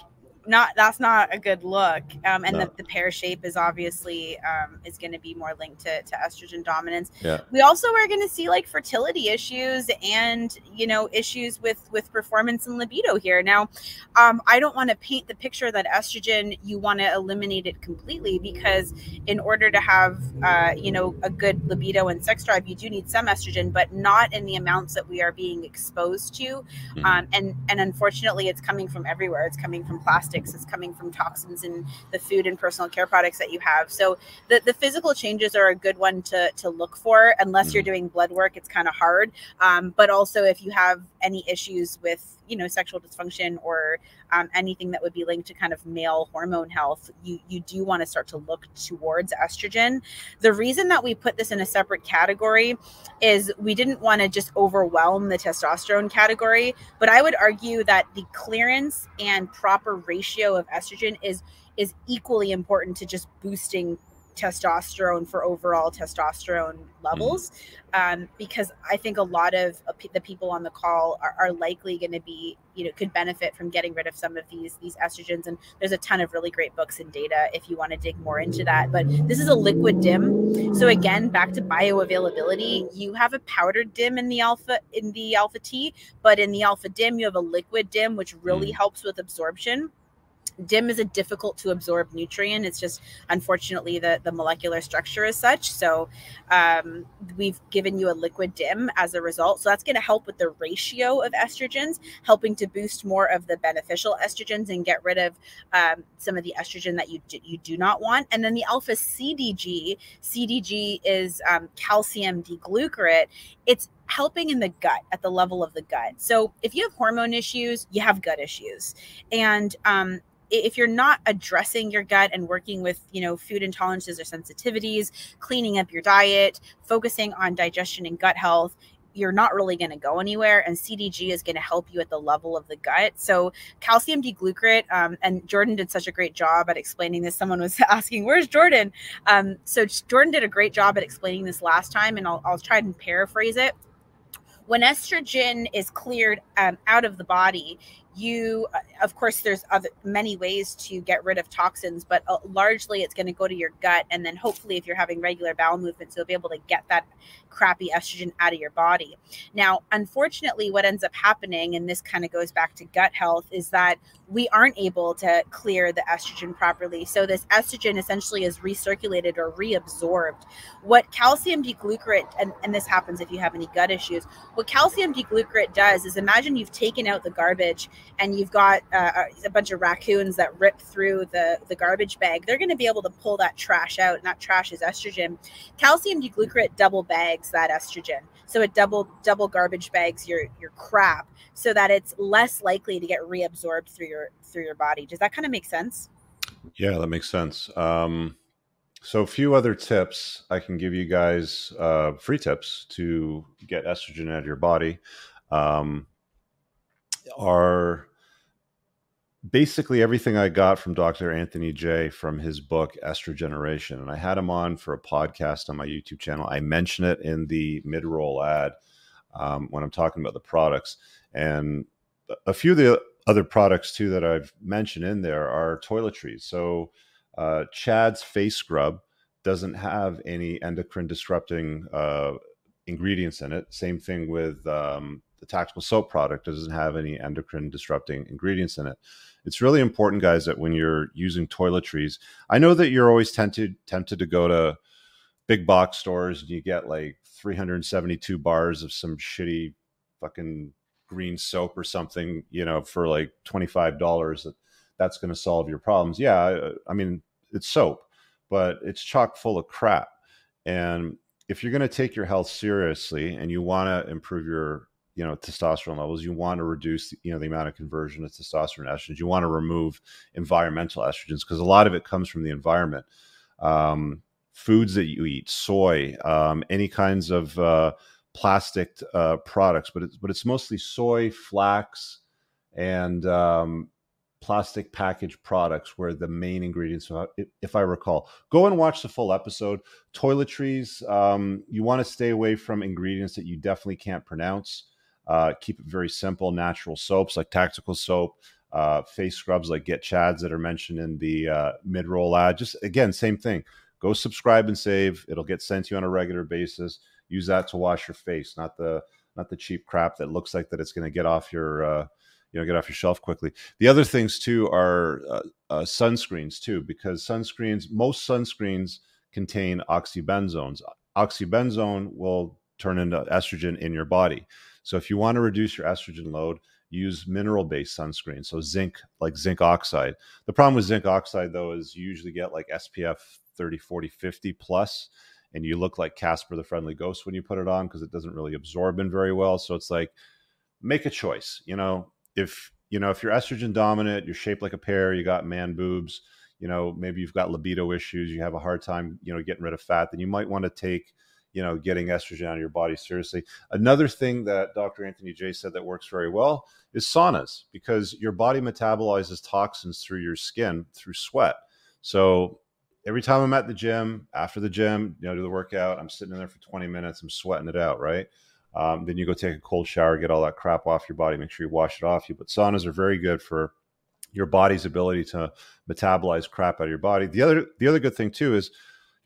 not that's not a good look um, and no. the, the, pear shape is obviously um, is going to be more linked to, to estrogen dominance yeah. we also are going to see like fertility issues and you know issues with with performance and libido here now um, i don't want to paint the picture that estrogen you want to eliminate it completely because in order to have uh, you know a good libido and sex drive you do need some estrogen but not in the amounts that we are being exposed to mm-hmm. Um, and and unfortunately it's coming from everywhere it's coming from plastic plastics is coming from toxins in the food and personal care products that you have. So the, the physical changes are a good one to, to look for. Unless mm-hmm. you're doing blood work, it's kind of hard. Um, but also if you have any issues with you know sexual dysfunction or um, anything that would be linked to kind of male hormone health you you do want to start to look towards estrogen. The reason that we put this in a separate category is we didn't want to just overwhelm the testosterone category but i would argue that the clearance and proper ratio of estrogen is is equally important to just boosting testosterone for overall testosterone levels mm-hmm. um, because i think a lot of the people on the call are, are likely going to be you know could benefit from getting rid of some of these these estrogens and there's a ton of really great books and data if you want to dig more into that but this is a liquid dim so again back to bioavailability you have a powdered dim in the alpha in the alpha t but in the alpha dim you have a liquid dim which really mm. helps with absorption dim is a difficult to absorb nutrient. It's just unfortunately the the molecular structure is such. So um, we've given you a liquid dim as a result. So that's going to help with the ratio of estrogens helping to boost more of the beneficial estrogens and get rid of um, some of the estrogen that you do, you do not want. And then the alpha cdg cdg is um, calcium D-glucarate it's helping in the gut at the level of the gut. So if you have hormone issues, you have gut issues. And um, if you're not addressing your gut and working with you know food intolerances or sensitivities cleaning up your diet focusing on digestion and gut health you're not really going to go anywhere and cdg is going to help you at the level of the gut. So calcium d-glucarate um, and jordan did such a great job at explaining this. Someone was asking where's jordan? Um, so jordan did a great job at explaining this last time and i'll, I'll try and paraphrase it. When estrogen is cleared um, out of the body you uh, of course there's other many ways to get rid of toxins but uh, largely it's going to go to your gut and then hopefully if you're having regular bowel movements you'll be able to get that crappy estrogen out of your body. Now unfortunately what ends up happening and this kind of goes back to gut health is that we aren't able to clear the estrogen properly. So this estrogen essentially is recirculated or reabsorbed. What calcium d-glucarate and, and this happens if you have any gut issues what calcium d-glucarate does is imagine you've taken out the garbage and you've got uh, a bunch of raccoons that rip through the, the garbage bag, they're going to be able to pull that trash out. And that trash is estrogen. Calcium D-glucarate double bags that estrogen. So it double double garbage bags your your crap so that it's less likely to get reabsorbed through your through your body. Does that kind of make sense? Yeah, that makes sense. Um, so a few other tips I can give you guys, uh, free tips to get estrogen out of your body. Um, are basically everything I got from Dr. Anthony Jay from his book Estrogeneration. And I had him on for a podcast on my YouTube channel. I mention it in the mid roll ad um, when I'm talking about the products. And a few of the other products too that I've mentioned in there are toiletries. So uh, Chad's face scrub doesn't have any endocrine disrupting uh, ingredients in it. Same thing with um, the tactical soap product doesn't have any endocrine disrupting ingredients in it. It's really important, guys, that when you're using toiletries, I know that you're always tempted tempted to go to big box stores and you get like 372 bars of some shitty fucking green soap or something, you know, for like $25 that that's going to solve your problems. Yeah, I, I mean, it's soap, but it's chock full of crap. And if you're going to take your health seriously and you want to improve your you know testosterone levels you want to reduce you know the amount of conversion of testosterone estrogens. You want to remove environmental estrogens because a lot of it comes from the environment. Um, foods that you eat soy um, any kinds of uh, plastic uh, products but it's but it's mostly soy flax and um, plastic packaged products where the main ingredients if i recall. Go and watch the full episode. Toiletries um, you want to stay away from ingredients that you definitely can't pronounce uh, keep it very simple. Natural soaps like tactical soap, uh, face scrubs like Get Chads that are mentioned in the uh, mid roll ad. Just again, same thing. Go subscribe and save. It'll get sent to you on a regular basis. Use that to wash your face, not the not the cheap crap that looks like that it's going to get off your uh, you know get off your shelf quickly. The other things too are uh, uh, sunscreens too, because sunscreens most sunscreens contain oxybenzones. Oxybenzone will turn into estrogen in your body. So if you want to reduce your estrogen load, use mineral based sunscreen. So zinc, like zinc oxide. The problem with zinc oxide though is you usually get like SPF 30, 40, 50 plus, and you look like Casper the Friendly Ghost when you put it on because it doesn't really absorb in very well. So it's like make a choice. You know, if you know if you're estrogen dominant, you're shaped like a pear, you got man boobs, you know, maybe you've got libido issues, you have a hard time, you know, getting rid of fat, then you might want to take you know getting estrogen out of your body seriously. Another thing that dr anthony jay said that works very well is saunas because your body metabolizes toxins through your skin through sweat. So every time i'm at the gym after the gym you know do the workout i'm sitting in there for 20 minutes i'm sweating it out right? Um, then you go take a cold shower get all that crap off your body make sure you wash it off. You but saunas are very good for your body's ability to metabolize crap out of your body. The other the other good thing too is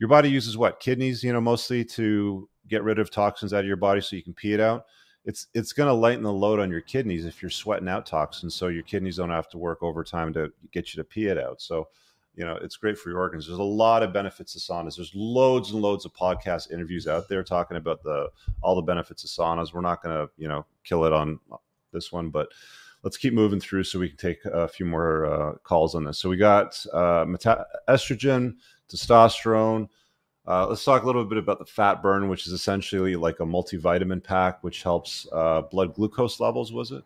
your body uses what? Kidneys you know mostly to get rid of toxins out of your body so you can pee it out. It's it's going to lighten the load on your kidneys if you're sweating out toxins so your kidneys don't have to work overtime to get you to pee it out. So you know it's great for your organs. There's a lot of benefits to saunas. There's loads and loads of podcast interviews out there talking about the all the benefits of saunas. We're not going to you know kill it on this one but let's keep moving through so we can take a few more uh, calls on this. So we got uh, meta- estrogen testosterone, Uh, let's talk a little bit about the fat burn, which is essentially like a multivitamin pack, which helps uh, blood glucose levels. Was it?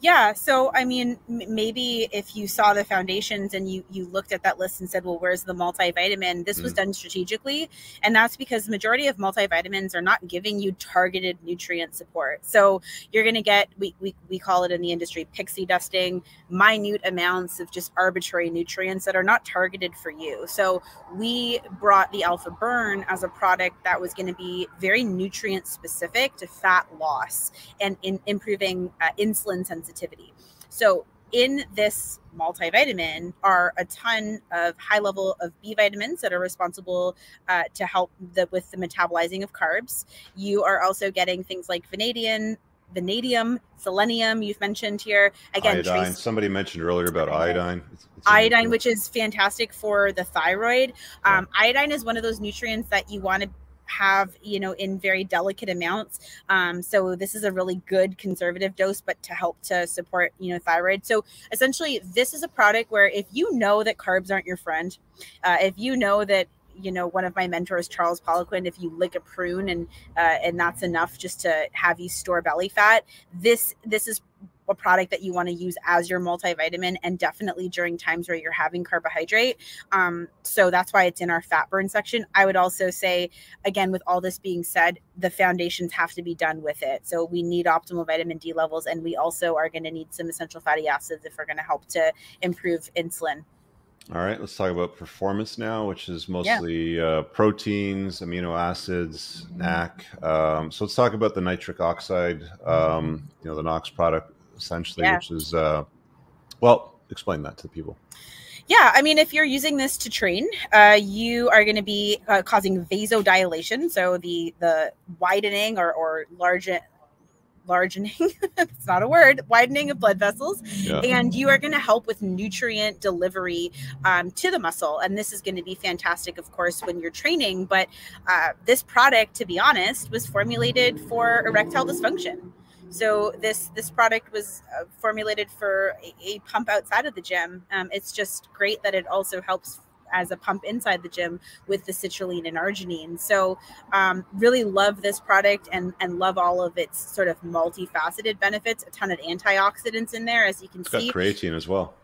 Yeah. So, I mean, maybe if you saw the foundations and you you looked at that list and said, "Well, where's the multivitamin?" This was Mm. done strategically, and that's because the majority of multivitamins are not giving you targeted nutrient support. So you're going to get we, we we call it in the industry pixie dusting, minute amounts of just arbitrary nutrients that are not targeted for you. So we brought the Alpha Burn as a product that was going to be very nutrient specific to fat loss and in improving uh, insulin sensitivity. So in this multivitamin are a ton of high level of B vitamins that are responsible uh, to help the, with the metabolizing of carbs. You are also getting things like vanadium, vanadium, selenium. You've mentioned here again. iodine. trace- Somebody mentioned earlier about Iodine. iodine. It's- it's iodine, which is fantastic for the thyroid. Yeah. Um, iodine is one of those nutrients that you want to have, you know, in very delicate amounts. Um, so this is a really good conservative dose, but to help to support, you know, thyroid. So essentially, this is a product where if you know that carbs aren't your friend, uh, if you know that you know one of my mentors charles poliquin if you lick a prune and uh, and that's enough just to have you store belly fat this this is a product that you want to use as your multivitamin and definitely during times where you're having carbohydrate. Um, so that's why it's in our fat burn section. I would also say, again, with all this being said, the foundations have to be done with it. So we need optimal vitamin D levels, and we also are going to need some essential fatty acids if we're going to help to improve insulin. All right, let's talk about performance now, which is mostly uh, proteins, amino acids, NAC. Um, so let's talk about the nitric oxide, um, you know, the NOx product essentially, Yeah. which is, uh, well, explain that to the people. Yeah, I mean, if you're using this to train, uh, you are going to be uh, causing vasodilation, so the the widening or or large largening it's not a word widening of blood vessels Yeah. and you are going to help with nutrient delivery um, to the muscle and this is going to be fantastic of course when you're training but uh, this product to be honest was formulated for erectile dysfunction so this this product was uh, formulated for a, a pump outside of the gym. Um, it's just great that it also helps as a pump inside the gym with the citrulline and arginine. So um, really love this product and and love all of its sort of multifaceted benefits. A ton of antioxidants in there as you can It's got creatine as well.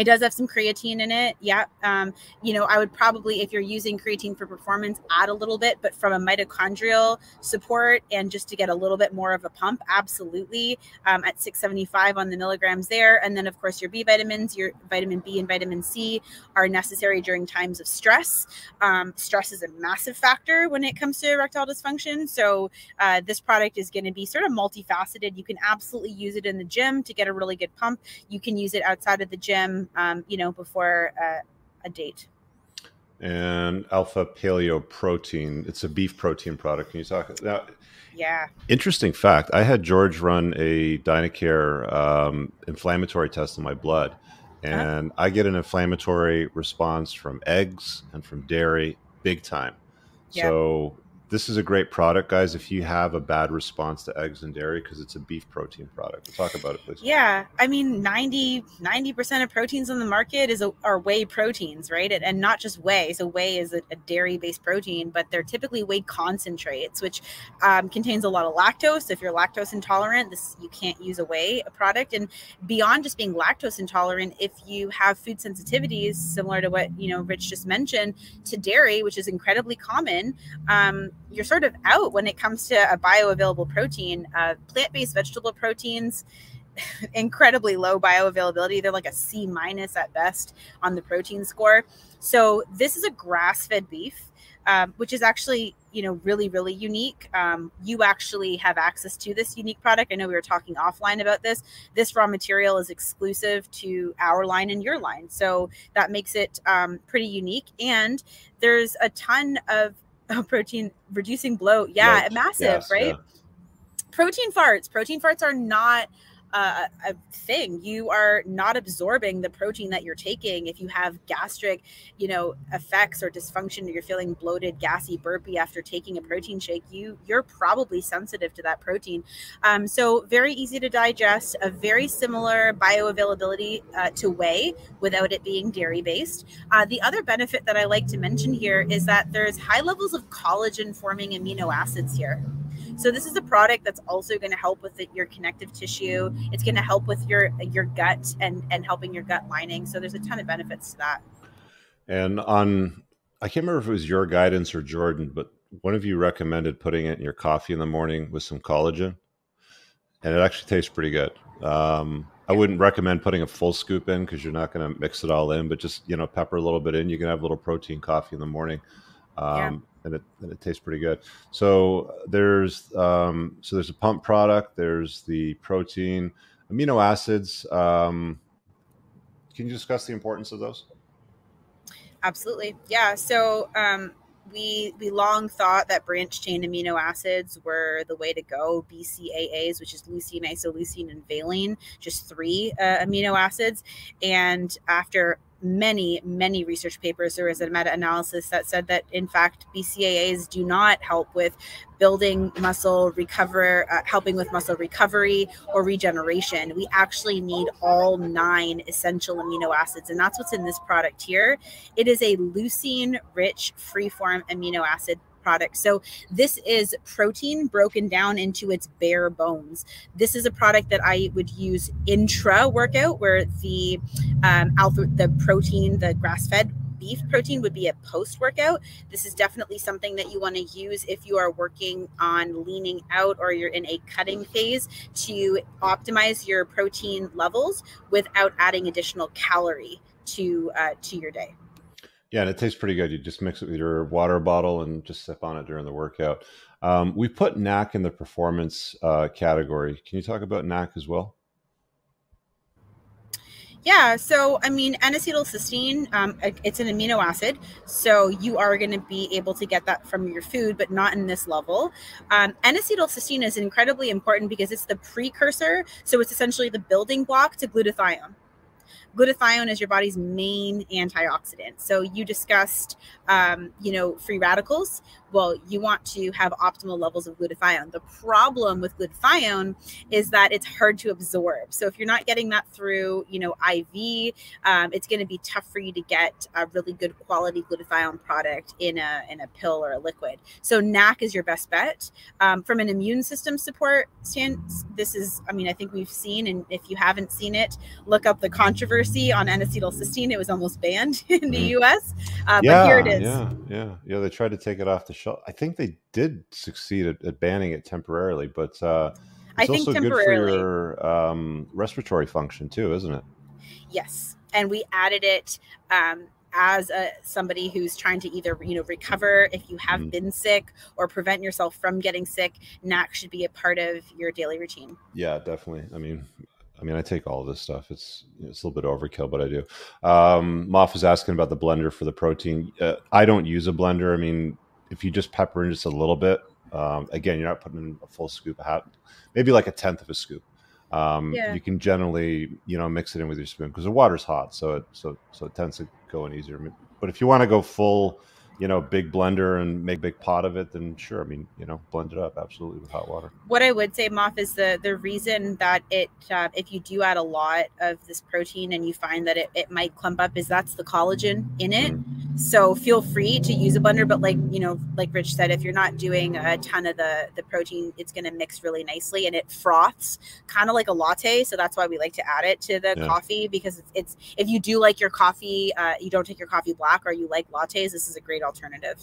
It does have some creatine in it. Yeah. Um, you know, I would probably, if you're using creatine for performance, add a little bit, but from a mitochondrial support and just to get a little bit more of a pump, absolutely. Um, at 675 on the milligrams there. And then, of course, your B vitamins, your vitamin B and vitamin C are necessary during times of stress. Um, stress is a massive factor when it comes to erectile dysfunction. So, uh, this product is going to be sort of multifaceted. You can absolutely use it in the gym to get a really good pump. You can use it outside of the gym, um, you know, before uh, a date. And alpha paleo protein. It's a beef protein product. Can you talk? Now, Yeah. interesting fact I had George run a Dynacare um, inflammatory test in my blood, and I get an inflammatory response from eggs and from dairy big time. Yeah. So, this is a great product, guys, if you have a bad response to eggs and dairy because it's a beef protein product. we'll Talk about it, please. Yeah, I mean 90 percent of proteins on the market is a, are whey proteins, right? And, and not just whey. So whey is a, a dairy-based protein, but they're typically whey concentrates, which um, contains a lot of lactose. If you're lactose intolerant, this you can't use a whey product. And beyond just being lactose intolerant, if you have food sensitivities, similar to what you know Rich just mentioned, to dairy, which is incredibly common, um, you're sort of out when it comes to a bioavailable protein. Uh, plant-based vegetable proteins incredibly low bioavailability. They're like a C minus at best on the protein score. So this is a grass-fed beef, um, which is actually you know really really unique. Um, you actually have access to this unique product. I know we were talking offline about this. This raw material is exclusive to our line and your line, so that makes it um, pretty unique. And there's a ton of protein reducing bloat. Yeah, Bloat, massive, yes, right? yeah. protein farts protein farts are not uh, a thing. You are not absorbing the protein that you're taking. If you have gastric, you know, effects or dysfunction, or you're feeling bloated, gassy, burpy after taking a protein shake, you you're probably sensitive to that protein. Um, so very easy to digest, a very similar bioavailability uh, to whey without it being dairy based. Uh, the other benefit that I like to mention here is that there's high levels of collagen forming amino acids here. So this is a product that's also going to help with the, your connective tissue. It's going to help with your your gut and and helping your gut lining. So there's a ton of benefits to that. And on, I can't remember if it was your guidance or Jordan, but one of you recommended putting it in your coffee in the morning with some collagen, and it actually tastes pretty good. Um, I wouldn't recommend putting a full scoop in because you're not going to mix it all in, but just you know pepper a little bit in. You can have a little protein coffee in the morning. Um, and it, and it tastes pretty good. So there's um, so there's a pump product. There's the protein, amino acids. Um, can you discuss the importance of those? Absolutely, yeah. So um, we we long thought that branch chain amino acids were the way to go. BCAAs, which is leucine, isoleucine, and valine, just three uh, amino acids. And after many, many research papers. There was a meta analysis that said that, in fact, BCAAs do not help with building muscle recover, uh, helping with muscle recovery or regeneration. We actually need all nine essential amino acids, and that's what's in this product here. It is a leucine rich free-form amino acid product. So this is protein broken down into its bare bones. This is a product that I would use intra workout, where the um, alpha, the protein, the grass fed beef protein would be a post workout. This is definitely something that you want to use if you are working on leaning out or you're in a cutting phase to optimize your protein levels without adding additional calorie to uh, to your day. Yeah, and it tastes pretty good. You just mix it with your water bottle and just sip on it during the workout. Um, we put NAC in the performance uh, category. Can you talk about NAC as well? Yeah, so I mean, N-acetylcysteine, um, it's an amino acid, so you are going to be able to get that from your food, but not in this level. Um, N-acetylcysteine is incredibly important because it's the precursor, so it's essentially the building block to glutathione glutathione is your body's main antioxidant. So you discussed, um, you know, free radicals. Well, you want to have optimal levels of glutathione. The problem with glutathione is that it's hard to absorb. So if you're not getting that through, you know, IV, um, it's going to be tough for you to get a really good quality glutathione product in a in a pill or a liquid. So NAC is your best bet. Um, from an immune system support stance, this is, I mean, I think we've seen, and if you haven't seen it, look up the controversy on N-acetylcysteine. It was almost banned in the mm. U.S. Uh, yeah, but here it is. Yeah, yeah, yeah. They tried to take it off the I think they did succeed at, at banning it temporarily, but uh, it's I also good for your um, respiratory function too, isn't it? Yes, and we added it um, as a, somebody who's trying to either you know recover if you have mm-hmm. been sick or prevent yourself from getting sick. NAC should be a part of your daily routine. Yeah, definitely. I mean, I mean, I take all this stuff. It's it's a little bit overkill, but I do. Um, Moff was asking about the blender for the protein. Uh, I don't use a blender. I mean, if you just pepper in just a little bit, um, again, you're not putting in a full scoop, of hat, maybe like a tenth of a scoop. Um, yeah. You can generally, you know, mix it in with your spoon because the water's hot, so it so so it tends to go in easier. But if you want to go full, you know, big blender and make a big pot of it, then sure. I mean, you know, blend it up absolutely with hot water. What I would say, Moff, is the the reason that it, uh, if you do add a lot of this protein and you find that it, it might clump up, is that's the collagen in it. Mm-hmm so feel free to use a blender, but like you know, like Rich said, if you're not doing a ton of the the protein, it's going to mix really nicely and it froths kind of like a latte. So that's why we like to add it to the yeah. coffee because it's, it's, if you do like your coffee, uh, you don't take your coffee black or you like lattes, this is a great alternative.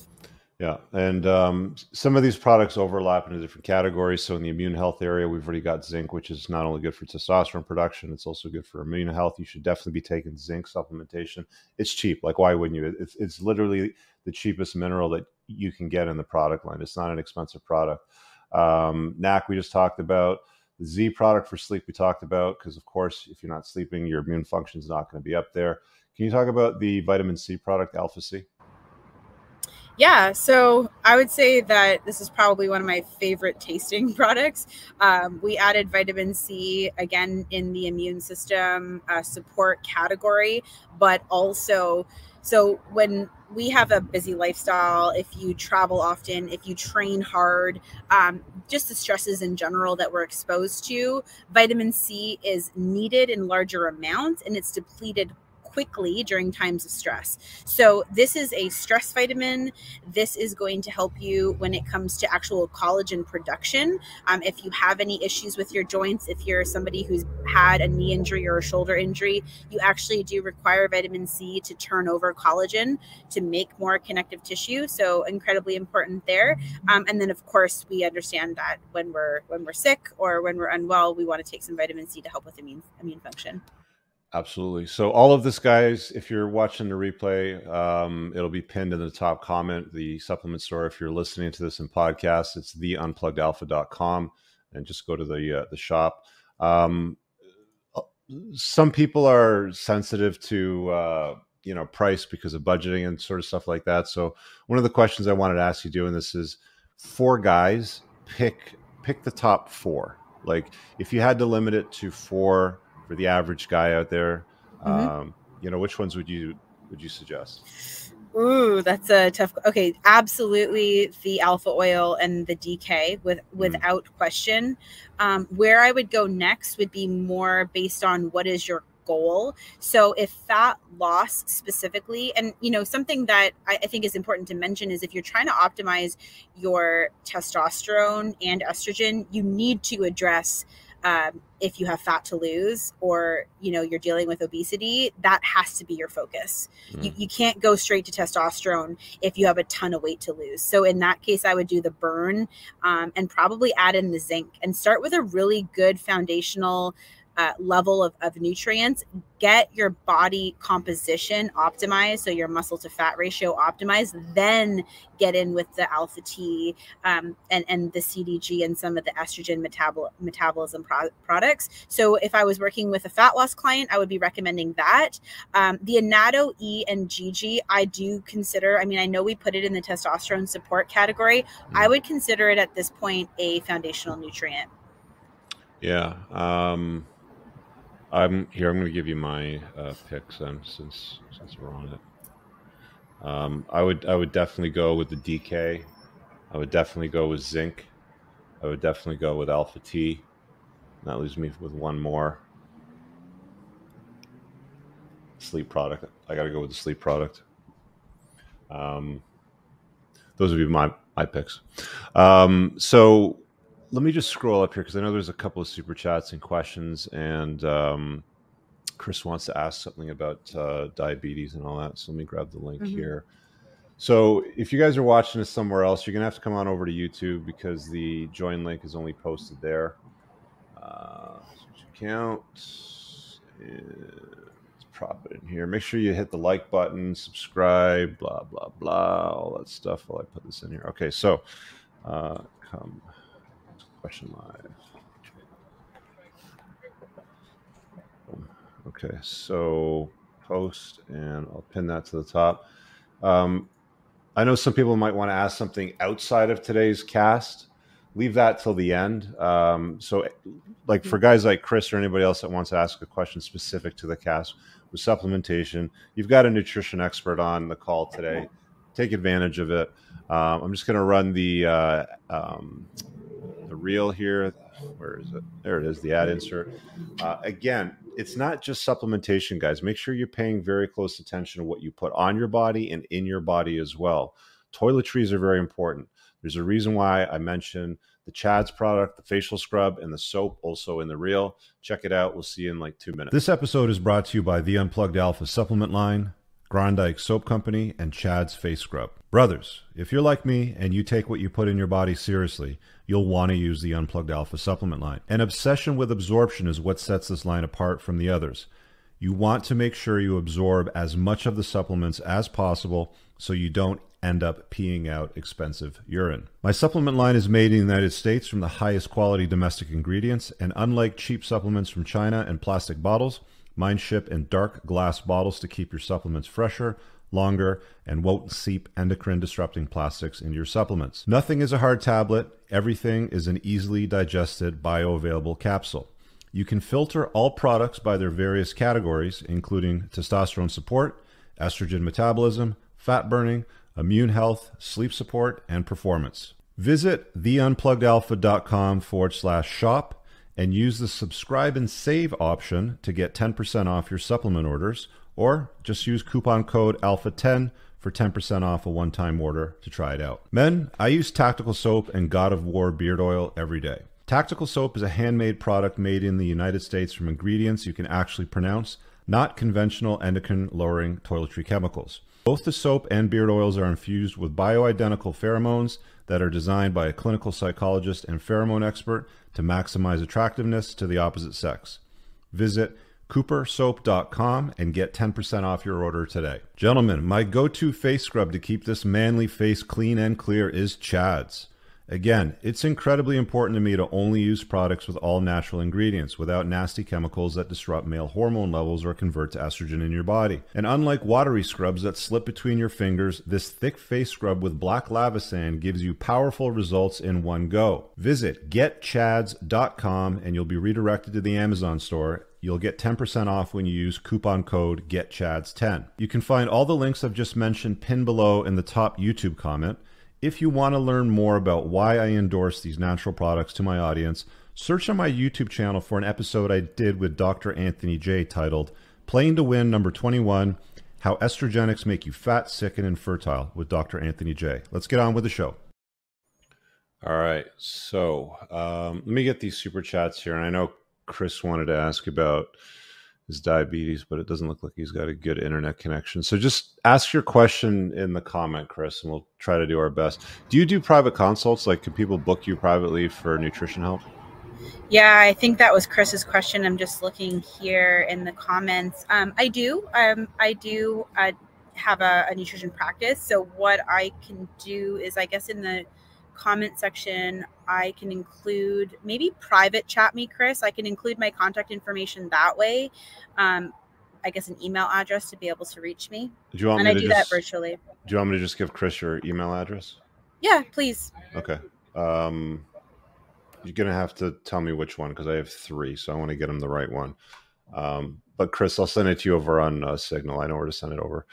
Yeah, and um, some of these products overlap into different categories. So in the immune health area, we've already got zinc, which is not only good for testosterone production, it's also good for immune health. You should definitely be taking zinc supplementation. It's cheap. Like why wouldn't you? It's it's literally the cheapest mineral that you can get in the product line. It's not an expensive product. Um, NAC we just talked about. The Z product for sleep we talked about because of course if you're not sleeping, your immune function is not going to be up there. Can you talk about the vitamin C product, Alpha C? Yeah, so I would say that this is probably one of my favorite tasting products. Um, we added vitamin C again in the immune system uh, support category, but also so when we have a busy lifestyle, if you travel often, if you train hard, um, just the stresses in general that we're exposed to, vitamin C is needed in larger amounts and it's depleted quickly during times of stress. So, this is a stress vitamin. This is going to help you when it comes to actual collagen production. Um, if you have any issues with your joints, if you're somebody who's had a knee injury or a shoulder injury, you actually do require vitamin C to turn over collagen to make more connective tissue. So, incredibly important there. Um, and then, of course, we understand that when we're when we're sick or when we're unwell, we want to take some vitamin C to help with immune immune function. Absolutely. So all of this, guys, if you're watching the replay, um, it'll be pinned in the top comment. The supplement store. If you're listening to this in podcast, it's theunpluggedalpha.com, and just go to the uh, the shop. Um, uh, some people are sensitive to uh, you know price because of budgeting and sort of stuff like that. So one of the questions I wanted to ask you doing this is four guys pick pick the top four. Like if you had to limit it to four for the average guy out there? Mm-hmm. Um, you know, which ones would you would you suggest? Ooh, that's a tough. Okay, absolutely the alpha oil and the DK with mm. without mm. question. Um, where I would go next would be more based on what is your goal. So if fat loss specifically, and you know, something that I, I think is important to mention is if you're trying to optimize your testosterone and estrogen, you need to address um, if you have fat to lose or you know you're dealing with obesity that has to be your focus mm. you, you can't go straight to testosterone if you have a ton of weight to lose so in that case i would do the burn um, and probably add in the zinc and start with a really good foundational uh, level of, of nutrients, get your body composition optimized, so your muscle to fat ratio optimized, then get in with the alpha T um, and, and the CDG and some of the estrogen metabol- metabolism pro- products. So if I was working with a fat loss client, I would be recommending that. Um, the Annatto E and GG, I do consider, I mean, I know we put it in the testosterone support category. Mm. I would consider it at this point a foundational nutrient. Yeah. Um I'm here. I'm going to give you my uh, picks then, since since we're on it. Um, I would I would definitely go with the DK. I would definitely go with zinc. I would definitely go with alpha T. that leaves me with one more. Sleep product. I got to go with the sleep product. Um, those would be my my picks. Um, so let me just scroll up here because I know there's a couple of super chats and questions, and um, Chris wants to ask something about uh, diabetes and all that. So let me grab the link mm-hmm. here. So if you guys are watching this somewhere else, you're gonna have to come on over to YouTube because the join link is only posted there. Uh, account. Let's prop it in here. Make sure you hit the like button, subscribe, blah blah blah, all that stuff. While I put this in here. Okay, so uh, come Question live. Okay, so post, and I'll pin that to the top. Um, I know some people might want to ask something outside of today's cast. Leave that till the end. Um, so, like for guys like Chris or anybody else that wants to ask a question specific to the cast with supplementation, you've got a nutrition expert on the call today. Take advantage of it. Um, I'm just going to run the uh, um, the reel here. Where is it? There it is, the ad insert. Uh, again, it's not just supplementation, guys. Make sure you're paying very close attention to what you put on your body and in your body as well. Toiletries are very important. There's a reason why I mentioned the Chad's product, the facial scrub, and the soap also in the reel. Check it out. We'll see you in like two minutes. This episode is brought to you by the Unplugged Alpha supplement line. Grondike Soap Company, and Chad's Face Scrub. Brothers, if you're like me and you take what you put in your body seriously, you'll want to use the Unplugged Alpha supplement line. An obsession with absorption is what sets this line apart from the others. You want to make sure you absorb as much of the supplements as possible so you don't end up peeing out expensive urine. My supplement line is made in the United States from the highest quality domestic ingredients, and unlike cheap supplements from China and plastic bottles, Mine ship in dark glass bottles to keep your supplements fresher, longer, and won't seep endocrine disrupting plastics into your supplements. Nothing is a hard tablet, everything is an easily digested, bioavailable capsule. You can filter all products by their various categories, including testosterone support, estrogen metabolism, fat burning, immune health, sleep support, and performance. Visit theunpluggedalpha.com forward slash shop and use the subscribe and save option to get 10% off your supplement orders, or just use coupon code ALPHA10 for 10% off a one time order to try it out. Men, I use Tactical Soap and God of War beard oil every day. Tactical Soap is a handmade product made in the United States from ingredients you can actually pronounce, not conventional endocrine lowering toiletry chemicals. Both the soap and beard oils are infused with bioidentical pheromones that are designed by a clinical psychologist and pheromone expert to maximize attractiveness to the opposite sex. Visit coopersoap.com and get 10% off your order today. Gentlemen, my go to face scrub to keep this manly face clean and clear is Chad's. Again, it's incredibly important to me to only use products with all natural ingredients without nasty chemicals that disrupt male hormone levels or convert to estrogen in your body. And unlike watery scrubs that slip between your fingers, this thick face scrub with black lava sand gives you powerful results in one go. Visit getchads.com and you'll be redirected to the Amazon store You'll get 10% off when you use coupon code GetChads10. You can find all the links I've just mentioned pinned below in the top YouTube comment. If you want to learn more about why I endorse these natural products to my audience, search on my YouTube channel for an episode I did with Dr. Anthony Jay titled Playing to Win number 21 How Estrogenics Make You Fat, Sick, and Infertile with Dr. Anthony Jay. Let's get on with the show. All right. So um, let me get these super chats here. And I know Chris wanted to ask about his diabetes, but it doesn't look like he's got a good internet connection. So just ask your question in the comment, Chris, and we'll try to do our best. Do you do private consults? Like, can people book you privately for nutrition help? Yeah, I think that was Chris's question. I'm just looking here in the comments. Um, I do. Um, I do uh, have a, a nutrition practice. So what I can do is, I guess, in the comment section, I can include maybe private chat me, Chris. I can include my contact information that way. Um, I guess an email address to be able to reach me. Do you want and me I to do just, that virtually. Do you want me to just give Chris your email address? Yeah, please. Okay. Um, you're gonna have to tell me which one because I have three, so I want to get him the right one. Um, but Chris, I'll send it to you over on uh, Signal. I know where to send it over.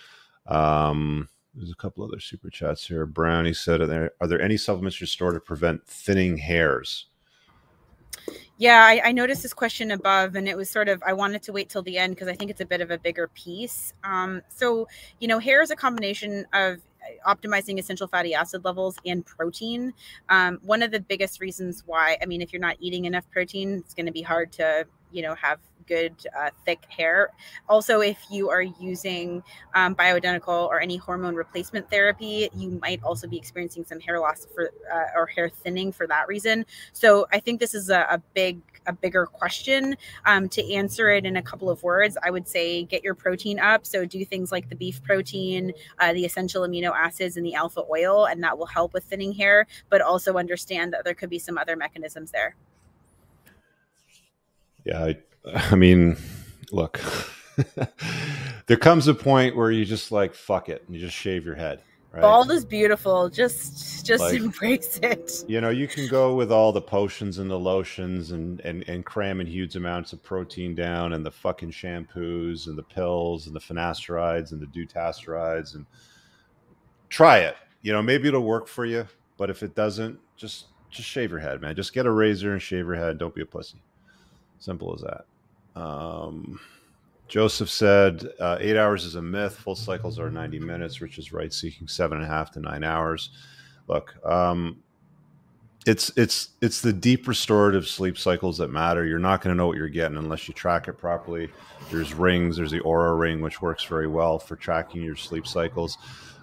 Um, there's a couple other super chats here. Brownie said, "Are there are there any supplements you store to prevent thinning hairs?" Yeah, I, I, noticed this question above, and it was sort of I wanted to wait till the end because I think it's a bit of a bigger piece. Um, so, you know, hair is a combination of uh, optimizing essential fatty acid levels and protein. Um, one of the biggest reasons why, I mean, if you're not eating enough protein, it's going to be hard to, you know, have good uh, thick hair. Also, if you are using um, bioidentical or any hormone replacement therapy, you might also be experiencing some hair loss for uh, or hair thinning for that reason. So I think this is a, a big a bigger question. Um, to answer it in a couple of words, I would say get your protein up. So do things like the beef protein, uh, the essential amino acids, and the alpha oil, and that will help with thinning hair. But also understand that there could be some other mechanisms there. Yeah, I, I mean, look, there comes a point where you just like fuck it and you just shave your head. Right? Bald is beautiful. Just just like, embrace it. You know, you can go with all the potions and the lotions and, and and cramming huge amounts of protein down and the fucking shampoos and the pills and the finasterides and the dutasterides and try it. You know, maybe it'll work for you, but if it doesn't, just just shave your head, man. Just get a razor and shave your head. Don't be a pussy. Simple as that. Um, Joseph said uh, eight hours is a myth. Full cycles are 90 minutes. Rich is right, seeking seven and a half to nine hours. Look, um, it's it's it's the deep restorative sleep cycles that matter. You're not going to know what you're getting unless you track it properly. There's rings. There's the Oura ring, which works very well for tracking your sleep cycles.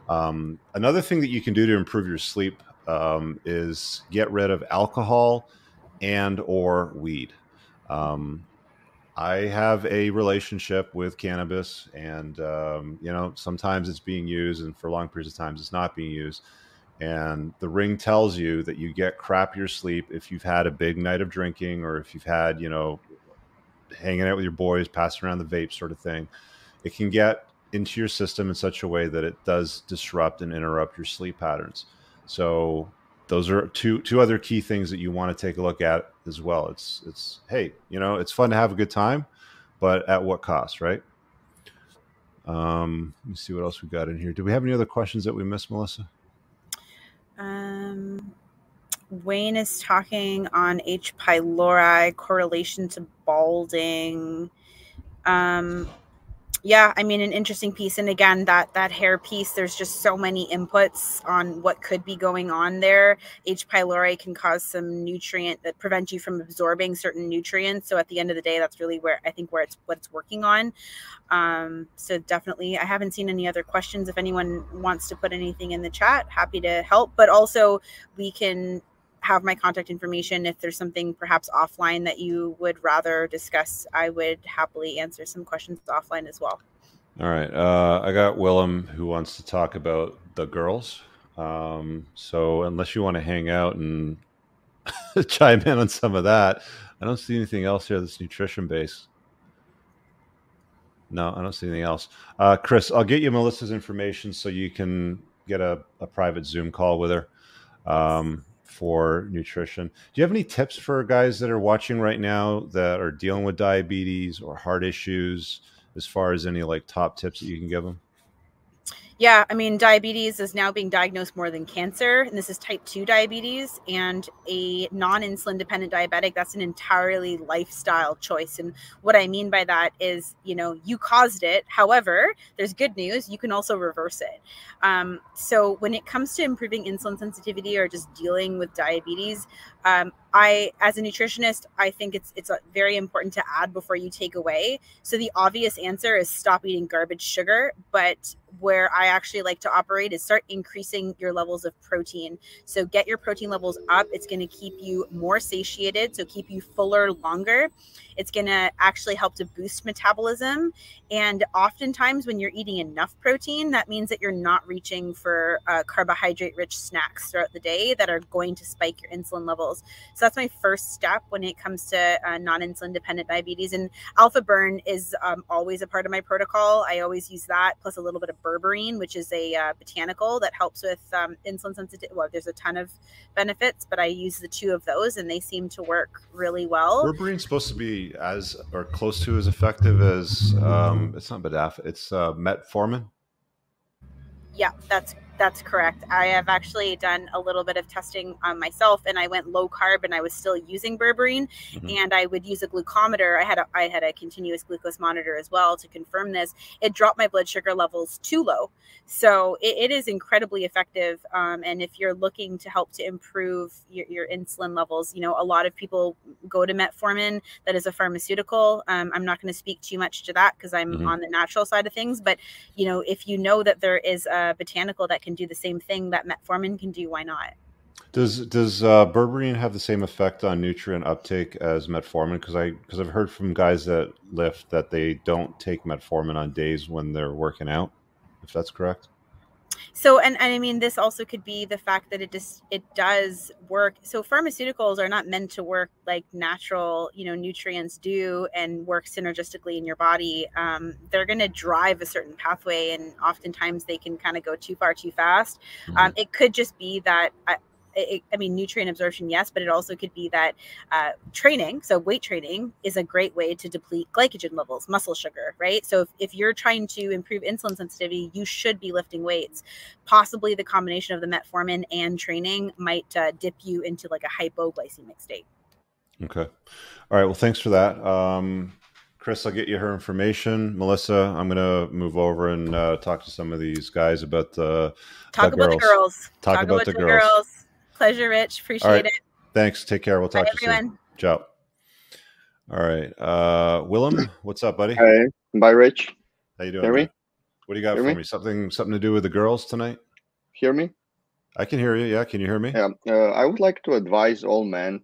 Um, another thing that you can do to improve your sleep um, is get rid of alcohol and or weed. Um, I have a relationship with cannabis, and um, you know sometimes it's being used, and for long periods of times it's not being used. And the ring tells you that you get crappier sleep if you've had a big night of drinking, or if you've had you know hanging out with your boys, passing around the vape sort of thing, it can get into your system in such a way that it does disrupt and interrupt your sleep patterns. So those are two two other key things that you want to take a look at as well. It's it's hey, you know, it's fun to have a good time, but at what cost, right? Um, let me see what else we got in here. Do we have any other questions that we missed, Melissa? Um, Wayne is talking on H. pylori correlation to balding. Um, yeah, I mean, an interesting piece. And again, that that hair piece, there's just so many inputs on what could be going on there. H. pylori can cause some nutrient that prevent you from absorbing certain nutrients. So at the end of the day, that's really where I think where it's what it's working on. Um, so definitely, I haven't seen any other questions. If anyone wants to put anything in the chat, happy to help. But also, we can have my contact information. If there's something perhaps offline that you would rather discuss, I would happily answer some questions offline as well. All right. Uh, I got Willem who wants to talk about the girls. Um, so unless you want to hang out and chime in on some of that, I don't see anything else here that's nutrition based. No, I don't see anything else. Uh, Chris, I'll get you Melissa's information so you can get a, a private Zoom call with her. Um, for nutrition. Do you have any tips for guys that are watching right now that are dealing with diabetes or heart issues as far as any like top tips that you can give them? Yeah, I mean, diabetes is now being diagnosed more than cancer, and this is type 2 diabetes. And a non insulin dependent diabetic, that's an entirely lifestyle choice. And what I mean by that is, you know, you caused it. However, there's good news, you can also reverse it. Um, so when it comes to improving insulin sensitivity or just dealing with diabetes, um, I, as a nutritionist, I think it's it's very important to add before you take away. So the obvious answer is stop eating garbage sugar, but where I actually like to operate is start increasing your levels of protein. So get your protein levels up. It's going to keep you more satiated, so keep you fuller longer. It's going to actually help to boost metabolism. And oftentimes, when you're eating enough protein, that means that you're not reaching for uh, carbohydrate rich snacks throughout the day that are going to spike your insulin levels. So that's my first step when it comes to uh, non insulin dependent diabetes. And Alpha Burn is um, always a part of my protocol. I always use that plus a little bit of berberine, which is a uh, botanical that helps with um, insulin sensitivity. Well, there's a ton of benefits, but I use the two of those and they seem to work really well. Berberine's supposed to be as or close to as effective as um, it's not Badaf, it's uh, metformin. Yeah, that's that's correct. I have actually done a little bit of testing on myself, and I went low carb, and I was still using berberine, mm-hmm. and I would use a glucometer. I had a I had a continuous glucose monitor as well to confirm this. It dropped my blood sugar levels too low, so it, it is incredibly effective. Um, and if you're looking to help to improve your, your, insulin levels, you know a lot of people go to metformin. That is a pharmaceutical. Um, I'm not going to speak too much to that because I'm mm-hmm. on the natural side of things, but you know if you know that there is a botanical that can can do the same thing that metformin can do, why not? Does does uh, berberine have the same effect on nutrient uptake as metformin? Because I because I've heard from guys that lift that they don't take metformin on days when they're working out. If that's correct so and, and i mean this also could be the fact that it just it does work. So pharmaceuticals are not meant to work like natural you know nutrients do and work synergistically in your body. Um, they're going to drive a certain pathway and oftentimes they can kind of go too far too fast. Mm-hmm. um, it could just be that it, I mean, nutrient absorption, yes, but it also could be that uh, training, so weight training, is a great way to deplete glycogen levels, muscle sugar, right? So if, if you're trying to improve insulin sensitivity, you should be lifting weights. Possibly the combination of the metformin and training might uh, dip you into like a hypoglycemic state. Okay. All right. Well, thanks for that. Um, Chris, I'll get you her information. Melissa, I'm going to move over and uh, talk to some of these guys about the talk the about girls. the girls. Talk, talk about, about, the, girls. girls pleasure, Rich. Appreciate right. it. Thanks. Take care. We'll talk Bye, to you soon. Ciao. All right. Uh Willem, what's up, buddy? Hey. Bye, Rich. How you doing? Hear me? What do you got hear for me? me? Something something to do with the girls tonight? Hear me? I can hear you. Yeah, can you hear me? Yeah. Uh, I would like to advise all men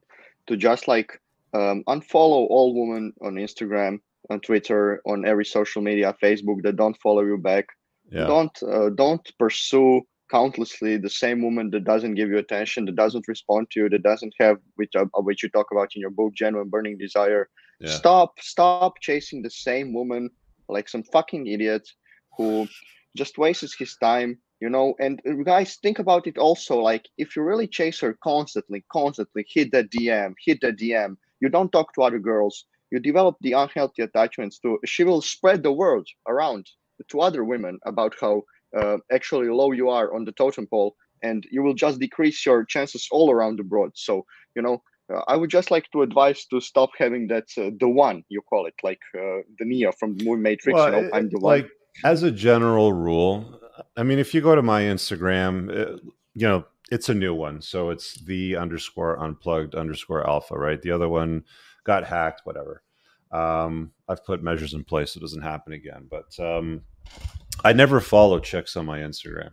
to just like um, unfollow all women on Instagram, on Twitter, on every social media, Facebook that don't follow you back. Yeah. Don't uh, don't pursue countlessly the same woman that doesn't give you attention that doesn't respond to you that doesn't have which uh, which you talk about in your book genuine burning desire Yeah. Stop, stop chasing the same woman like some fucking idiot who just wastes his time you know and uh, guys think about it also like if you really chase her constantly constantly hit the dm hit the dm you don't talk to other girls you develop the unhealthy attachments to she will spread the word around to other women about how uh, actually low you are on the totem pole and you will just decrease your chances all around the broad so you know uh, i would just like to advise to stop having that uh, the one you call it like uh, the neo from the movie matrix well, you know, i'm the like, one as a general rule I mean, if you go to my Instagram, uh, you know, it's a new one. So it's the underscore unplugged underscore alpha, right? The other one got hacked, whatever. Um, I've put measures in place so it doesn't happen again. But um, I never follow chicks on my Instagram.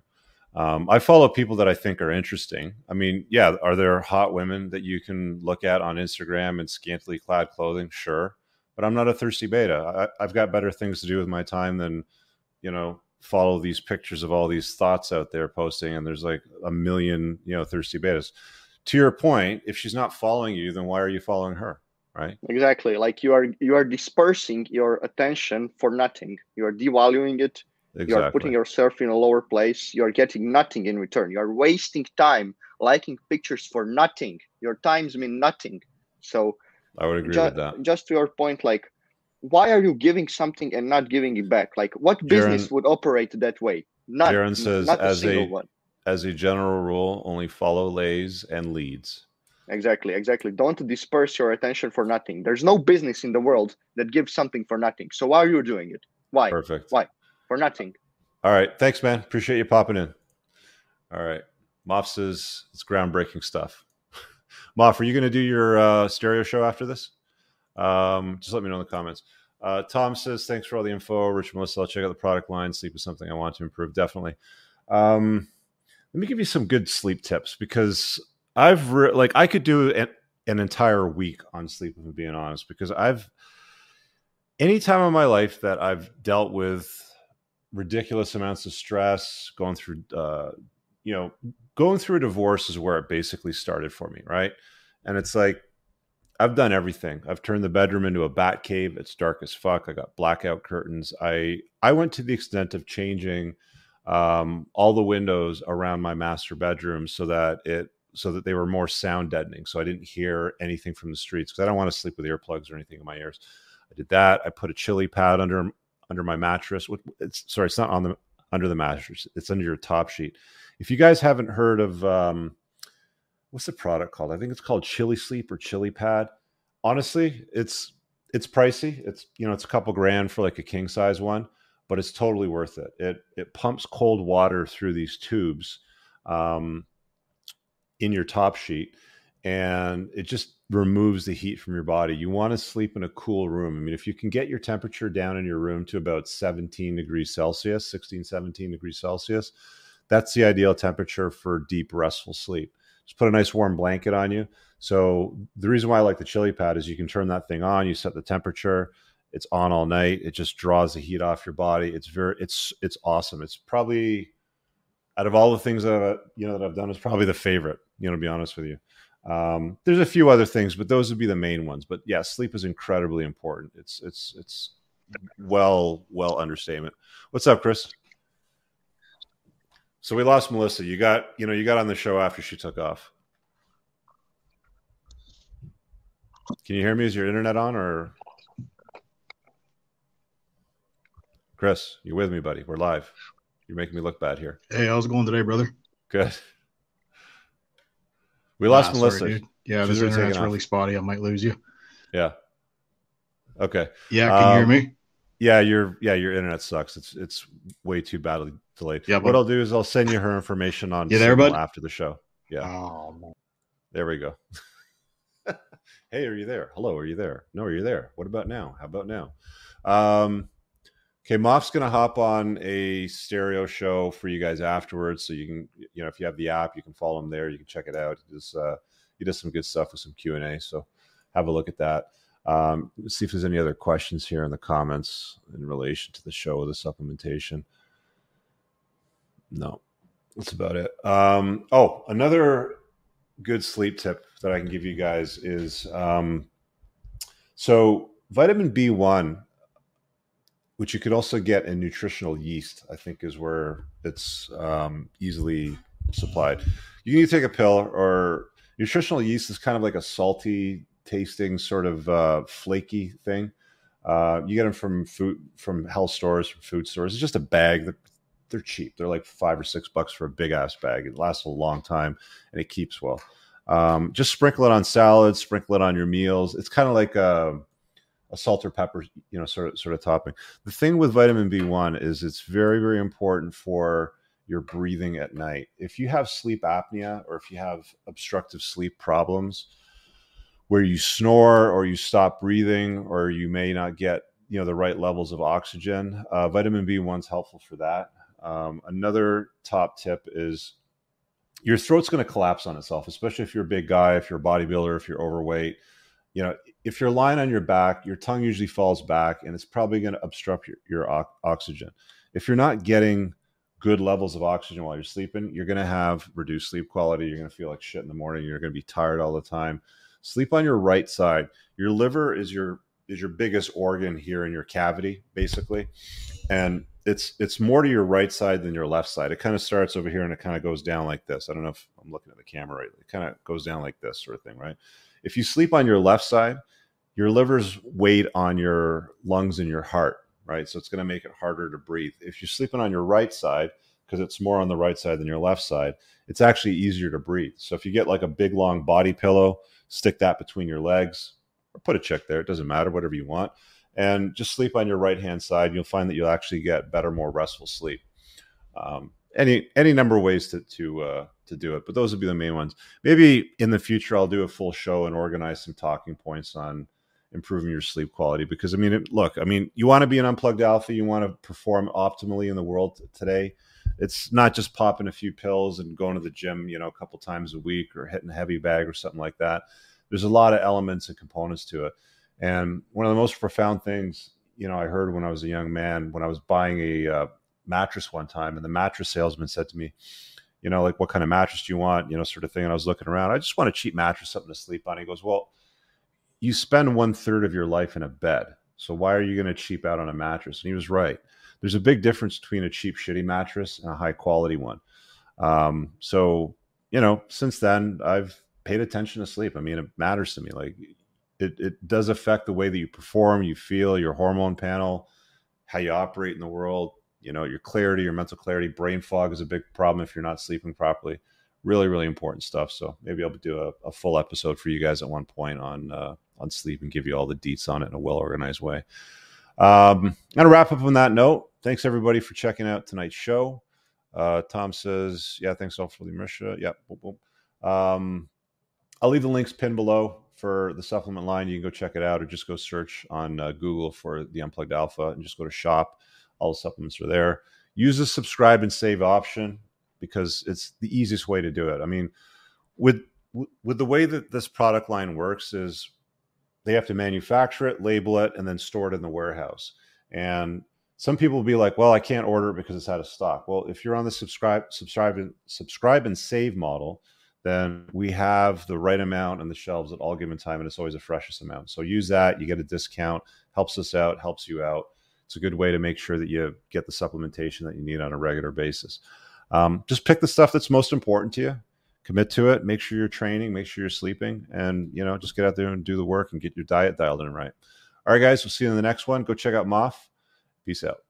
Um, I follow people that I think are interesting. I mean, yeah, are there hot women that you can look at on Instagram in scantily clad clothing? Sure. But I'm not a thirsty beta. I, I've got better things to do with my time than, you know, follow these pictures of all these thoughts out there posting and there's like a million you know thirsty betas to your point if she's not following you then why are you following her right exactly like you are you are dispersing your attention for nothing you are devaluing it exactly. you are putting yourself in a lower place you are getting nothing in return you are wasting time liking pictures for nothing your times mean nothing so i would agree ju- with that just to your point like why are you giving something and not giving it back? Like what business Jaron, would operate that way? Not Jaron says not a as a one. as a general rule, only follow lays and leads. Exactly, exactly. Don't disperse your attention for nothing. There's no business in the world that gives something for nothing. So why are you doing it? Why? Perfect. Why? For nothing. All right. Thanks, man. Appreciate you popping in. All right. Moff says it's groundbreaking stuff. Moff, are you going to do your uh, stereo show after this? Um, just let me know in the comments. Uh, Tom says, thanks for all the info. Rich Melissa, I'll check out the product line. Sleep is something I want to improve, definitely. Um, let me give you some good sleep tips because I've re- like I could do an, an entire week on sleep if I'm being honest because I've any time in my life that I've dealt with ridiculous amounts of stress, going through uh, you know, going through a divorce is where it basically started for me, right? And it's like I've done everything. I've turned the bedroom into a bat cave. It's dark as fuck. I got blackout curtains. I I went to the extent of changing um, all the windows around my master bedroom so that it so that they were more sound deadening. So I didn't hear anything from the streets because I don't want to sleep with earplugs or anything in my ears. I did that. I put a chili pad under under my mattress. It's sorry, it's not on the under the mattress. It's under your top sheet. If you guys haven't heard of um, what's the product called? I think it's called Chili Sleep or Chili Pad. Honestly, it's it's pricey. It's you know it's a couple grand for like a king size one, but it's totally worth it. It it pumps cold water through these tubes um, in your top sheet, and it just removes the heat from your body. You want to sleep in a cool room. I mean, if you can get your temperature down in your room to about 17 degrees Celsius, 16, 17 degrees Celsius, that's the ideal temperature for deep, restful sleep just put a nice warm blanket on you. So the reason why I like the chili pad is you can turn that thing on, you set the temperature, it's on all night. It just draws the heat off your body. It's very it's it's awesome. It's probably out of all the things that I've, you know that I've done, it's probably the favorite. You know, to be honest with you. Um, there's a few other things, but those would be the main ones. But yeah, sleep is incredibly important. It's it's it's well well understatement. What's up, Chris? So we lost Melissa. You got, you know, you got on the show after she took off. Can you hear me? Is your internet on or Chris, you with me, buddy? We're live. You're making me look bad here. Hey, how's it going today, brother? Good. We lost nah, Melissa. Sorry, yeah, She's this internet's really spotty. I might lose you. Yeah. Okay. Yeah, can um, you hear um, me? Yeah, your yeah, your internet sucks. It's it's way too badly delayed. Yeah, what I'll do is I'll send you her information on you there, bud? after the show. Yeah. Oh, there we go. hey, are you there? Hello, are you there? No, are you there? What about now? How about now? Um, okay, Moff's gonna hop on a stereo show for you guys afterwards, so you can, you know, if you have the app, you can follow him there. You can check it out. He does, uh, he does some good stuff with some Q and A. So have a look at that. Um, see if there's any other questions here in the comments in relation to the show or the supplementation. No, that's about it. Um, oh, another good sleep tip that I can give you guys is um, so vitamin B1, which you could also get in nutritional yeast, I think is where it's um, easily supplied. You can either take a pill or nutritional yeast is kind of like a salty tasting sort of uh, flaky thing. Uh, you get them from food from health stores, from food stores. It's just a bag. They're, they're cheap. They're like five or six bucks for a big ass bag. It lasts a long time and it keeps well. Um, just sprinkle it on salads, sprinkle it on your meals. It's kind of like a, a salt or pepper, you know, sort of sort of topping. The thing with vitamin B1 is it's very very important for your breathing at night. If you have sleep apnea or if you have obstructive sleep problems, where you snore or you stop breathing or you may not get you know the right levels of oxygen, uh, vitamin B1's helpful for that. Um, another top tip is your throat's going to collapse on itself, especially if you're a big guy, if you're a bodybuilder, if you're overweight. You know, if you're lying on your back, your tongue usually falls back and it's probably going to obstruct your, your oxygen. If you're not getting good levels of oxygen while you're sleeping, you're going to have reduced sleep quality. You're going to feel like shit in the morning. You're going to be tired all the time. Sleep on your right side. Your liver is your is your biggest organ here in your cavity, basically, and it's it's more to your right side than your left side. It kind of starts over here and it kind of goes down like this. I don't know if I'm looking at the camera right. It kind of goes down like this sort of thing, right? If you sleep on your left side, your liver's weight on your lungs and your heart, right? So it's going to make it harder to breathe. If you're sleeping on your right side, because it's more on the right side than your left side, it's actually easier to breathe. So if you get like a big long body pillow, stick that between your legs or put a check there. It doesn't matter, whatever you want and just sleep on your right hand side. You'll find that you'll actually get better, more restful sleep. Um, any any number of ways to to uh, to do it, but those would be the main ones. Maybe in the future I'll do a full show and organize some talking points on improving your sleep quality. Because I mean, it, look, I mean, you want to be an unplugged alpha, you want to perform optimally in the world today. It's not just popping a few pills and going to the gym, you know, a couple times a week or hitting a heavy bag or something like that. There's a lot of elements and components to it and one of the most profound things, you know, I heard when I was a young man, when I was buying a uh, mattress one time, and the mattress salesman said to me, you know, like, what kind of mattress do you want? You know, sort of thing. And I was looking around. I just want a cheap mattress, something to sleep on. He goes, well, you spend one third of your life in a bed. So why are you going to cheap out on a mattress? And he was right. There's a big difference between a cheap, shitty mattress and a high quality one. Um, so, you know, since then, I've paid attention to sleep. I mean, it matters to me. Like, it, it does affect the way that you perform, you feel, your hormone panel, how you operate in the world, you know, your clarity, your mental clarity. Brain fog is a big problem if you're not sleeping properly. Really, really important stuff. So maybe I'll do a, a full episode for you guys at one point on uh, on sleep and give you all the deets on it in a well organized way. Um, I'm gonna wrap up on that note. Thanks everybody for checking out tonight's show. Uh, Tom says, "Yeah, thanks all for the Marisha." Yeah, boom, boom. Um, I'll leave the links pinned below for the supplement line, you can go check it out or just go search on uh, Google for the Unplugged Alpha and just go to shop. All the supplements are there. Use the subscribe and save option because it's the easiest way to do it. I mean, with with the way that this product line works is they have to manufacture it, label it, and then store it in the warehouse. And some people will be like, "Well, I can't order it because it's out of stock." Well, if you're on the subscribe, subscribe, and subscribe and save model, then we have the right amount on the shelves at all given time, and it's always the freshest amount. So use that. You get a discount, helps us out, helps you out. It's a good way to make sure that you get the supplementation that you need on a regular basis. Um, just pick the stuff that's most important to you, commit to it, make sure you're training, make sure you're sleeping, and you know, just get out there and do the work and get your diet dialed in right. All right, guys, we'll see you in the next one. Go check out Moff. Peace out.